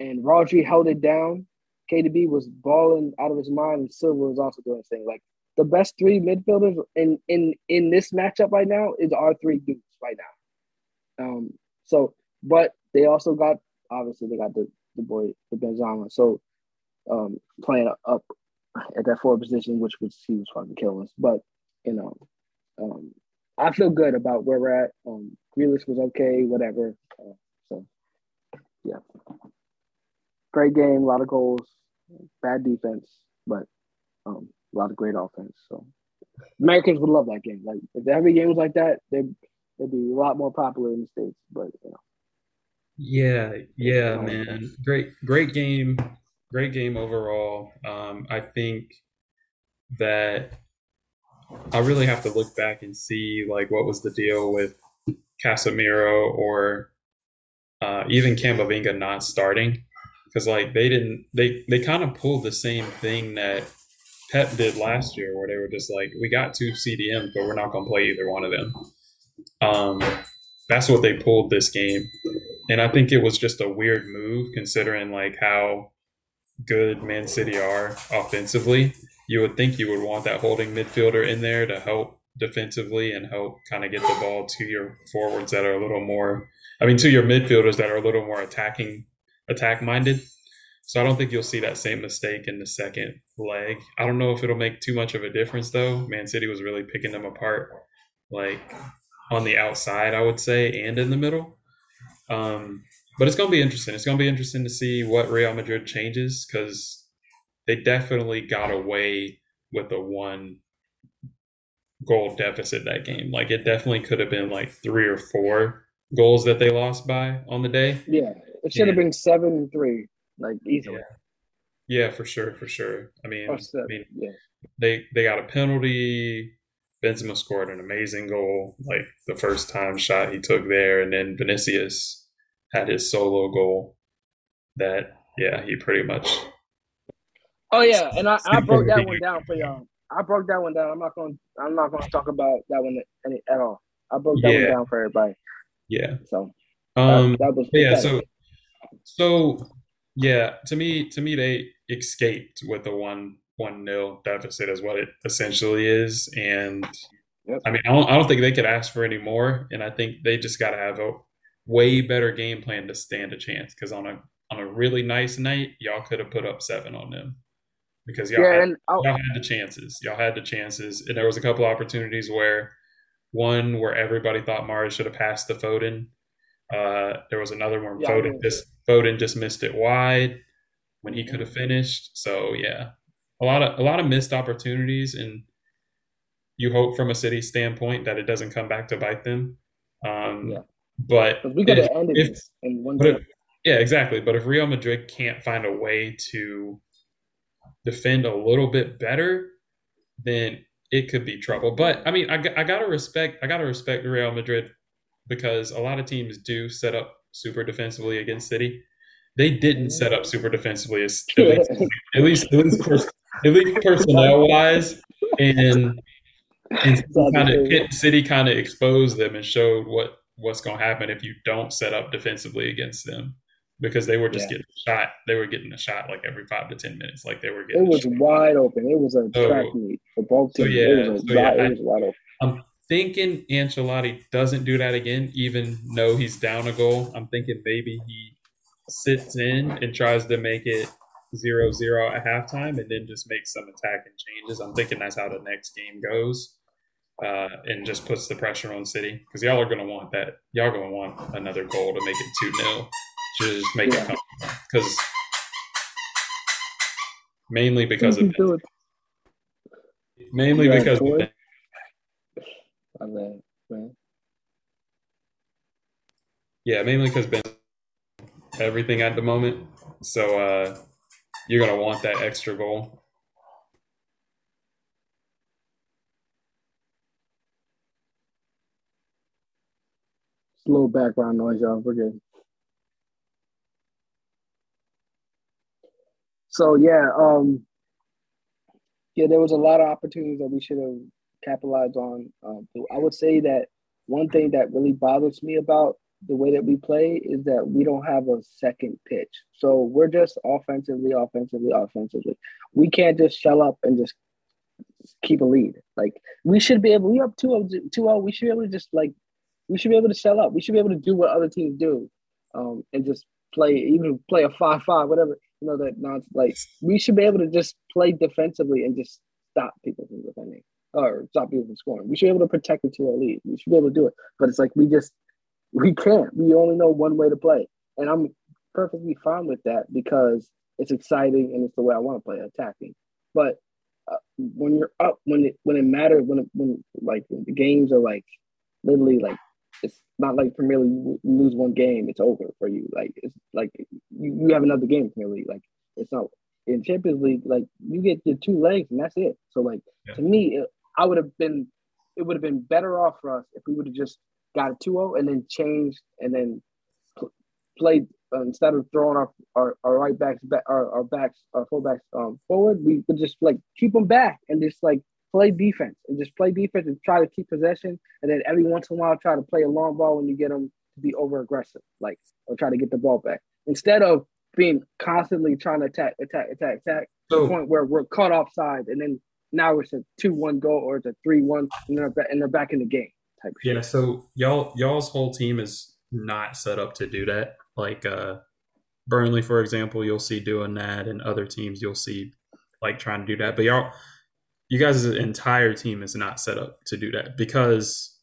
B: and Rodri held it down. KDB was balling out of his mind, and Silva was also doing the same. Like the best three midfielders in in in this matchup right now is our three dudes right now. Um, so, but they also got obviously they got the the boy the Benzema. So, um, playing up at that forward position, which was he was fucking killing us. But you know, um, I feel good about where we're at. Um, Grealish was okay, whatever. Uh, so, yeah, great game, a lot of goals, bad defense, but um, a lot of great offense. So, Americans would love that game. Like if every game was like that, they'd they'd be a lot more popular in the states. But you know.
C: Yeah, yeah, man. Great, great game. Great game overall. Um, I think that I really have to look back and see like what was the deal with Casemiro or uh, even Camavinga not starting because like they didn't they they kind of pulled the same thing that Pep did last year where they were just like we got two CDMs but we're not gonna play either one of them. Um, that's what they pulled this game, and I think it was just a weird move considering like how good Man City are offensively you would think you would want that holding midfielder in there to help defensively and help kind of get the ball to your forwards that are a little more I mean to your midfielders that are a little more attacking attack minded. So I don't think you'll see that same mistake in the second leg. I don't know if it'll make too much of a difference though. Man City was really picking them apart like on the outside, I would say, and in the middle. Um, but it's going to be interesting. It's going to be interesting to see what Real Madrid changes because they definitely got away with a one goal deficit that game. Like it definitely could have been like three or four goals that they lost by on the day.
B: Yeah, it should have been seven and three, like easily.
C: Yeah. yeah, for sure, for sure. I mean, I mean, yeah. they they got a penalty. Benzema scored an amazing goal, like the first time shot he took there, and then Vinicius had his solo goal. That yeah, he pretty much
B: Oh yeah, and I, I broke that one down for y'all. I broke that one down. I'm not going. to I'm not to talk about that one any, at all. I broke that yeah. one down for everybody.
C: Yeah.
B: So.
C: Um. That, that was yeah. So. So. Yeah. To me, to me, they escaped with the one one nil deficit is what it essentially is, and. I mean, I don't, I don't think they could ask for any more, and I think they just got to have a way better game plan to stand a chance. Because on a on a really nice night, y'all could have put up seven on them because y'all, yeah, had, y'all had the chances. Y'all had the chances. And there was a couple opportunities where one where everybody thought Mahrez should have passed the Foden. Uh, there was another one yeah, Foden just Foden just missed it wide when he could have finished. So yeah, a lot of a lot of missed opportunities, and you hope from a city standpoint that it doesn't come back to bite them. Um, yeah. But
B: we got to end it in one. If,
C: yeah, exactly. But if Real Madrid can't find a way to defend a little bit better, then it could be trouble. But I mean, I, I gotta respect I gotta respect Real Madrid because a lot of teams do set up super defensively against City. They didn't set up super defensively as at least at least, at least at least personnel wise, and and kind of City kind of exposed them and showed what what's going to happen if you don't set up defensively against them because they were just yeah. getting shot. They were getting a shot like every five to ten minutes. Like they were getting.
B: It was wide open. It was a so, track meet for both teams. So yeah, it was, so yeah, it was wide open.
C: I'm thinking Ancelotti doesn't do that again, even though he's down a goal. I'm thinking maybe he sits in and tries to make it zero zero at halftime and then just makes some attacking changes. I'm thinking that's how the next game goes. Uh, and just puts the pressure on City because y'all are going to want that. Y'all going to want another goal to make it 2 0 to just make yeah. it come because mainly because of it. mainly because of that. Yeah, mainly because Ben everything at the moment. So uh, you're gonna want that extra goal.
B: Slow background noise, y'all. We're good. So yeah, um, yeah, there was a lot of opportunities that we should have capitalized on. Um, I would say that one thing that really bothers me about the way that we play is that we don't have a second pitch. So we're just offensively, offensively, offensively. We can't just shell up and just keep a lead. Like we should be able, we up 2 0, we should be able to just like, we should be able to shell up. We should be able to do what other teams do um, and just play, even play a 5 5, whatever, you know, that not like we should be able to just play defensively and just stop people from defending or stop people from scoring. We should be able to protect the 2 0 lead. We should be able to do it. But it's like we just, we can't. We only know one way to play. And I'm perfectly fine with that because it's exciting and it's the way I want to play, attacking. But uh, when you're up, when it when it matters, when it, when like when the games are like literally like it's not like Premier League. You lose one game, it's over for you. Like it's like you, you have another game Premier League. Like it's not in Champions League. Like you get your two legs and that's it. So like yeah. to me, it, I would have been. It would have been better off for us if we would have just got a 2-0 and then changed and then pl- played uh, instead of throwing our, our, our right backs back our, our backs our fullbacks um forward we could just like keep them back and just like play defense and just play defense and try to keep possession and then every once in a while try to play a long ball when you get them to be over aggressive like or try to get the ball back instead of being constantly trying to attack attack attack attack so, to the point where we're caught offside and then now it's a two one goal or it's a three one and they're, and they're back in the game type.
C: Yeah, shit. so y'all y'all's whole team is not set up to do that. Like uh, Burnley, for example, you'll see doing that, and other teams you'll see like trying to do that. But y'all, you guys' entire team is not set up to do that because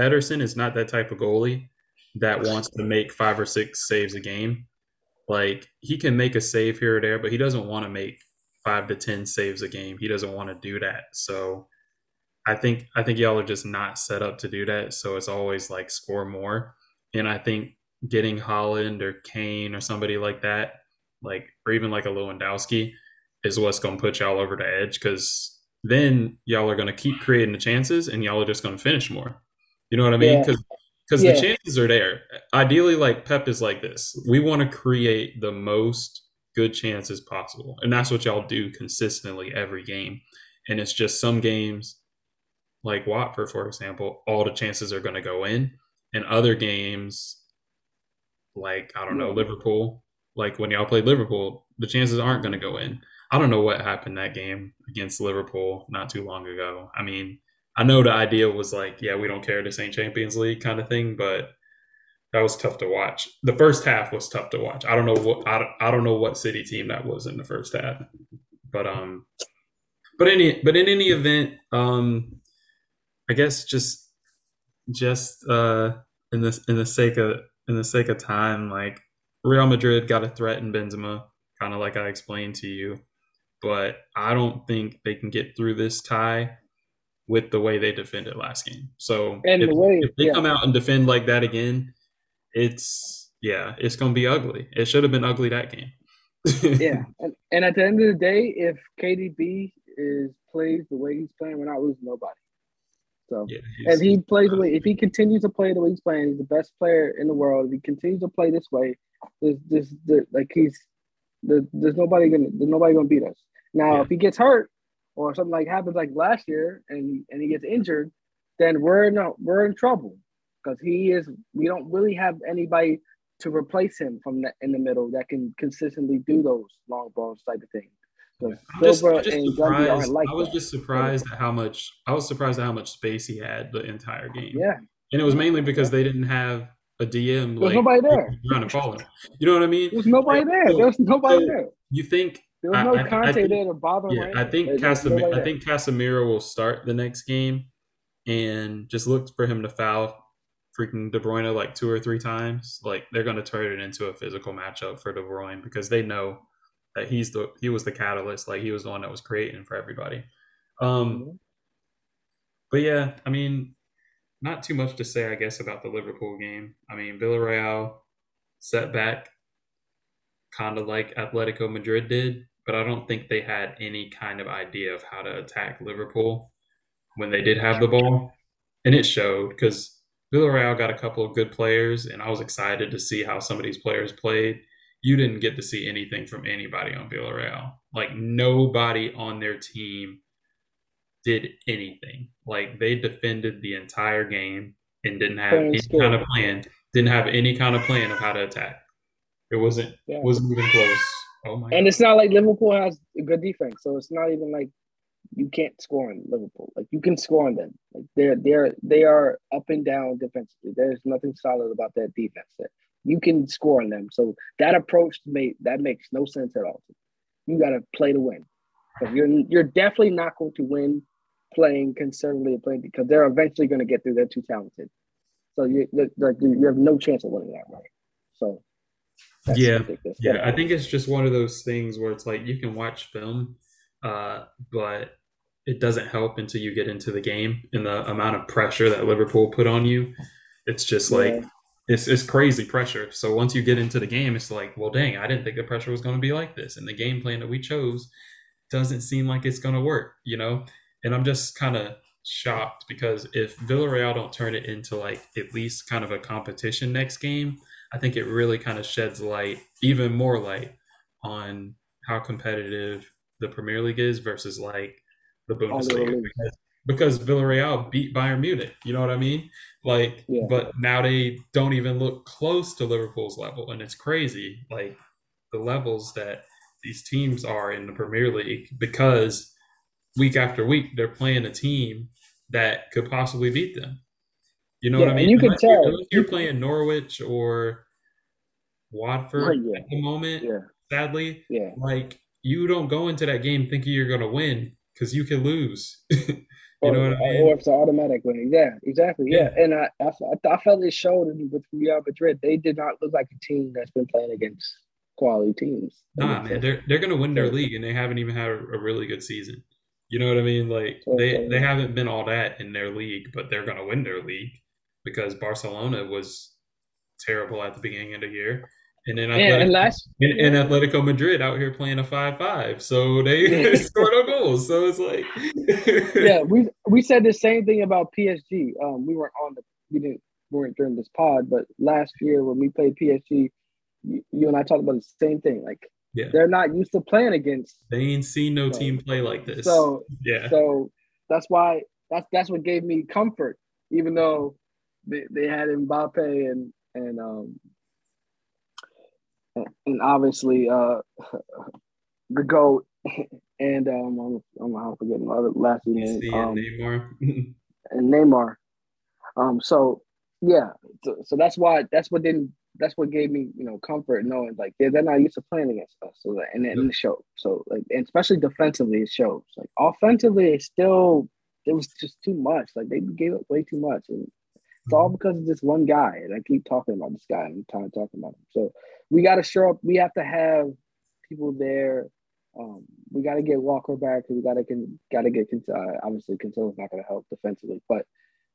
C: Ederson is not that type of goalie that wants to make five or six saves a game. Like he can make a save here or there, but he doesn't want to make five to ten saves a game. He doesn't want to do that. So I think I think y'all are just not set up to do that. So it's always like score more. And I think getting Haaland or Kane or somebody like that, like or even like a Lewandowski, is what's going to put y'all over the edge because then y'all are going to keep creating the chances and y'all are just going to finish more. You know what I mean? Because yeah. because yeah. the chances are there. Ideally, like Pep is like this. We want to create the most good chances possible, and that's what y'all do consistently every game. And it's just some games like Watford, for example, all the chances are going to go in. and other games, like, I don't know, hmm. Liverpool, like when y'all played Liverpool, the chances aren't going to go in. I don't know what happened that game against Liverpool not too long ago. I mean, I know the idea was like, yeah, we don't care, this ain't Champions League kind of thing, but that was tough to watch. The first half was tough to watch. I don't know what I, I don't know what city team that was in the first half, but um, but any but in any event, um, I guess just just uh in this in the sake of in the sake of time, like Real Madrid got to threaten Benzema, kind of like I explained to you. But I don't think they can get through this tie with the way they defended last game. So if,
B: the way,
C: if they yeah. come out and defend like that again, it's yeah, it's gonna be ugly. It should have been ugly that game.
B: yeah, and, and at the end of the day, if KDB is plays the way he's playing, we're not losing nobody. So yeah, if he plays the way, if he continues to play the way he's playing, he's the best player in the world. If he continues to play this way, there's this like he's there's nobody gonna there's nobody gonna beat us. Now,
C: Yeah.
B: if he gets hurt or something like happens like last year and and he gets injured, then we're in a, we're in trouble because he is. We don't really have anybody to replace him from the, in the middle that can consistently do those long balls type of thing. Because
C: I'm just,
B: Silva and Gundy aren't like
C: I was
B: that.
C: just surprised at how much I was surprised at how much space he had the entire game.
B: Yeah,
C: And it was mainly because they didn't have a DM
B: There's
C: like
B: nobody there.
C: trying to follow him. You know what I mean?
B: there's nobody there. There's nobody
C: So-
B: there.
C: You think
B: There was
C: I-
B: no
C: I- I
B: Conte
C: think-
B: there to bother
C: yeah, I think. Casemiro, I think Casemiro will start the next game and just look for him to foul freaking De Bruyne like two or three times. Like they're going to turn it into a physical matchup for De Bruyne because they know that he's the he was the catalyst. Like he was the one that was creating for everybody. Um,
B: Mhm.
C: but yeah, I mean, not too much to say, I guess, about the Liverpool game. I mean, Villarreal setback, kind of like Atletico Madrid did, but I don't think they had any kind of idea of how to attack Liverpool when they did have the ball. And it showed because Villarreal got a couple of good players, and I was excited to see how some of these players played. You didn't get to see anything from anybody on Villarreal. Like, nobody on their team did anything. Like, they defended the entire game and didn't have
B: Playing
C: any kind of plan. Didn't have any kind of plan of how to attack. It wasn't
B: Yeah.
C: wasn't even close. Oh my!
B: And it's not like Liverpool has a good defense, so it's not even like you can't score on Liverpool. Like you can score on them. Like they're they're they are up and down defensively. There's nothing solid about that defense. That you can score on them. So that approach made that makes no sense at all. You got to play to win. Because you're you're definitely not going to win playing conservatively playing because they're eventually going to get through. They're too talented. So you like you have no chance of winning that way. So that's
C: Yeah.
B: ridiculous.
C: Yeah, I think it's just one of those things where it's like you can watch film, uh, but it doesn't help until you get into the game and the amount of pressure that Liverpool put on you. It's just like
B: Yeah.
C: it's it's crazy pressure. So once you get into the game, it's like, well, dang, I didn't think the pressure was going to be like this, and the game plan that we chose doesn't seem like it's going to work, you know. And I'm just kind of shocked because if Villarreal don't turn it into like at least kind of a competition next game, I think it really kind of sheds light, even more light, on how competitive the Premier League is versus like the Bundesliga. Because, because Villarreal beat Bayern Munich, you know what I mean? Like,
B: Yeah.
C: but now they don't even look close to Liverpool's level, and it's crazy. Like the levels that these teams are in the Premier League because week after week they're playing a team that could possibly beat them. You know
B: Yeah,
C: what I mean?
B: you can
C: Unless you're-
B: tell.
C: unless you're playing Norwich or Watford
B: yeah.
C: at the moment.
B: Yeah,
C: Sadly,
B: yeah.
C: like you don't go into that game thinking you're going to win because you can lose. you know
B: or,
C: what I mean?
B: or it's an automatic win. Yeah, exactly. Yeah, and I, I, I felt it showed with Real Madrid. They did not look like a team that's been playing against quality teams.
C: Nah, man, they're they're gonna win their league, and they haven't even had a, a really good season. You know what I mean? Like they they haven't been all that in their league, but they're gonna win their league because Barcelona was terrible at the beginning of the year, and then
B: and, and
C: Atletico,
B: last
C: and, and Atletico Madrid out here playing a five-five, so they
B: Yeah.
C: scored no goals. So it's like,
B: yeah, we we said the same thing about PSG. Um, we weren't on the we didn't we weren't during this pod, but last year when we played PSG, you, you and I talked about the same thing. Like
C: Yeah.
B: they're not used to playing against.
C: they ain't seen no
B: So-
C: team play like this.
B: So
C: yeah,
B: so that's why that's that's what gave me comfort, even though they, they had Mbappe and and um and obviously uh the goat and um I'm, I'm, forgetting the other last name um,
C: and Neymar.
B: and Neymar. Um, so yeah, so, so that's why that's what didn't that's what gave me you know comfort knowing like they're, they're not used to playing against us. So that, and, and it showed. So like and especially defensively, it shows. Like offensively, it's still it was just too much. Like they gave up way too much, and it's all because of this one guy. And I keep talking about this guy. I'm tired of talking about him. So we got to show up. We have to have people there. Um, we got to get Walker back. We got to can got to get uh, obviously Cancelo's not going to help defensively, but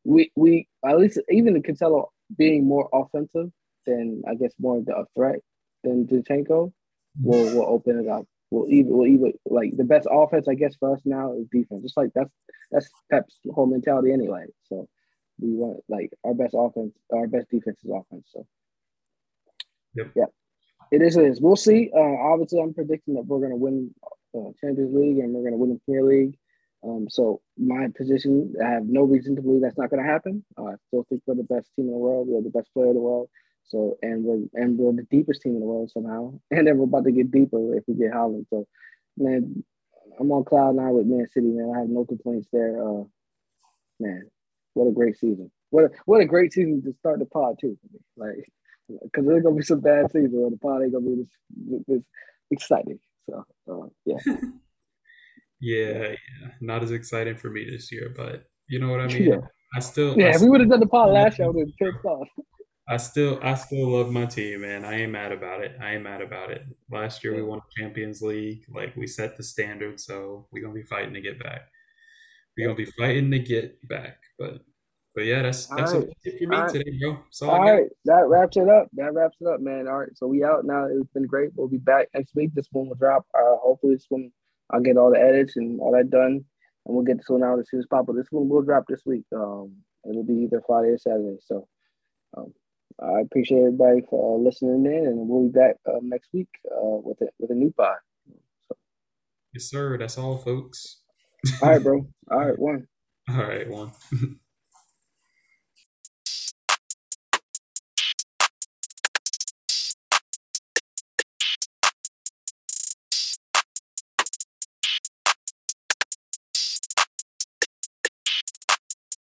B: we we at least even the Cancelo being more offensive than I guess more of the- a threat than Zinchenko will will open it up. We'll even we'll even like the best offense I guess for us now is defense. Just like that's that's Pep's whole mentality anyway. So we want like our best offense, our best defense is offense. So
C: Yep.
B: yeah, it is. It is. We'll see. Uh, obviously, I'm predicting that we're gonna win uh, Champions League and we're going to win the Premier League. Um, so my position, I have no reason to believe that's not going to happen. Uh, I still think we're the best team in the world. We're the best player in the world. So and we're and we're the deepest team in the world somehow. And then we're about to get deeper if we get Haaland. So man, I'm on cloud nine with Man City, man. I have no complaints there. Uh, man, what a great season. What a, what a great season to start the pod too. Like, because there's gonna be some bad seasons where the pod ain't gonna be this, this exciting. So uh, yeah.
C: yeah, yeah, not as exciting for me this year, but you know what I mean. Yeah. I still
B: yeah.
C: I
B: if
C: still,
B: we would have done the pod last year, I would have pissed off.
C: I still I still love my team, man. I ain't mad about it. I ain't mad about it. Last year we won the Champions League. Like we set the standard, so we're gonna be fighting to get back. We're gonna be fighting to get back. But but yeah, that's that's right. it for me right. today, bro.
B: So all right, that wraps it up. That wraps it up, man. All right, so we out now. It's been great. We'll be back next week. This one will drop. Uh, hopefully, this one I'll get all the edits and all that done, and we'll get this one out as soon as possible. This one will drop this week. Um, it'll be either Friday or Saturday. So, um, I appreciate everybody for uh, listening in, and we'll be back uh, next week uh, with a, with a new pod.
C: So. Yes, sir. That's all, folks.
B: All right, bro. All right, one.
C: All right, one.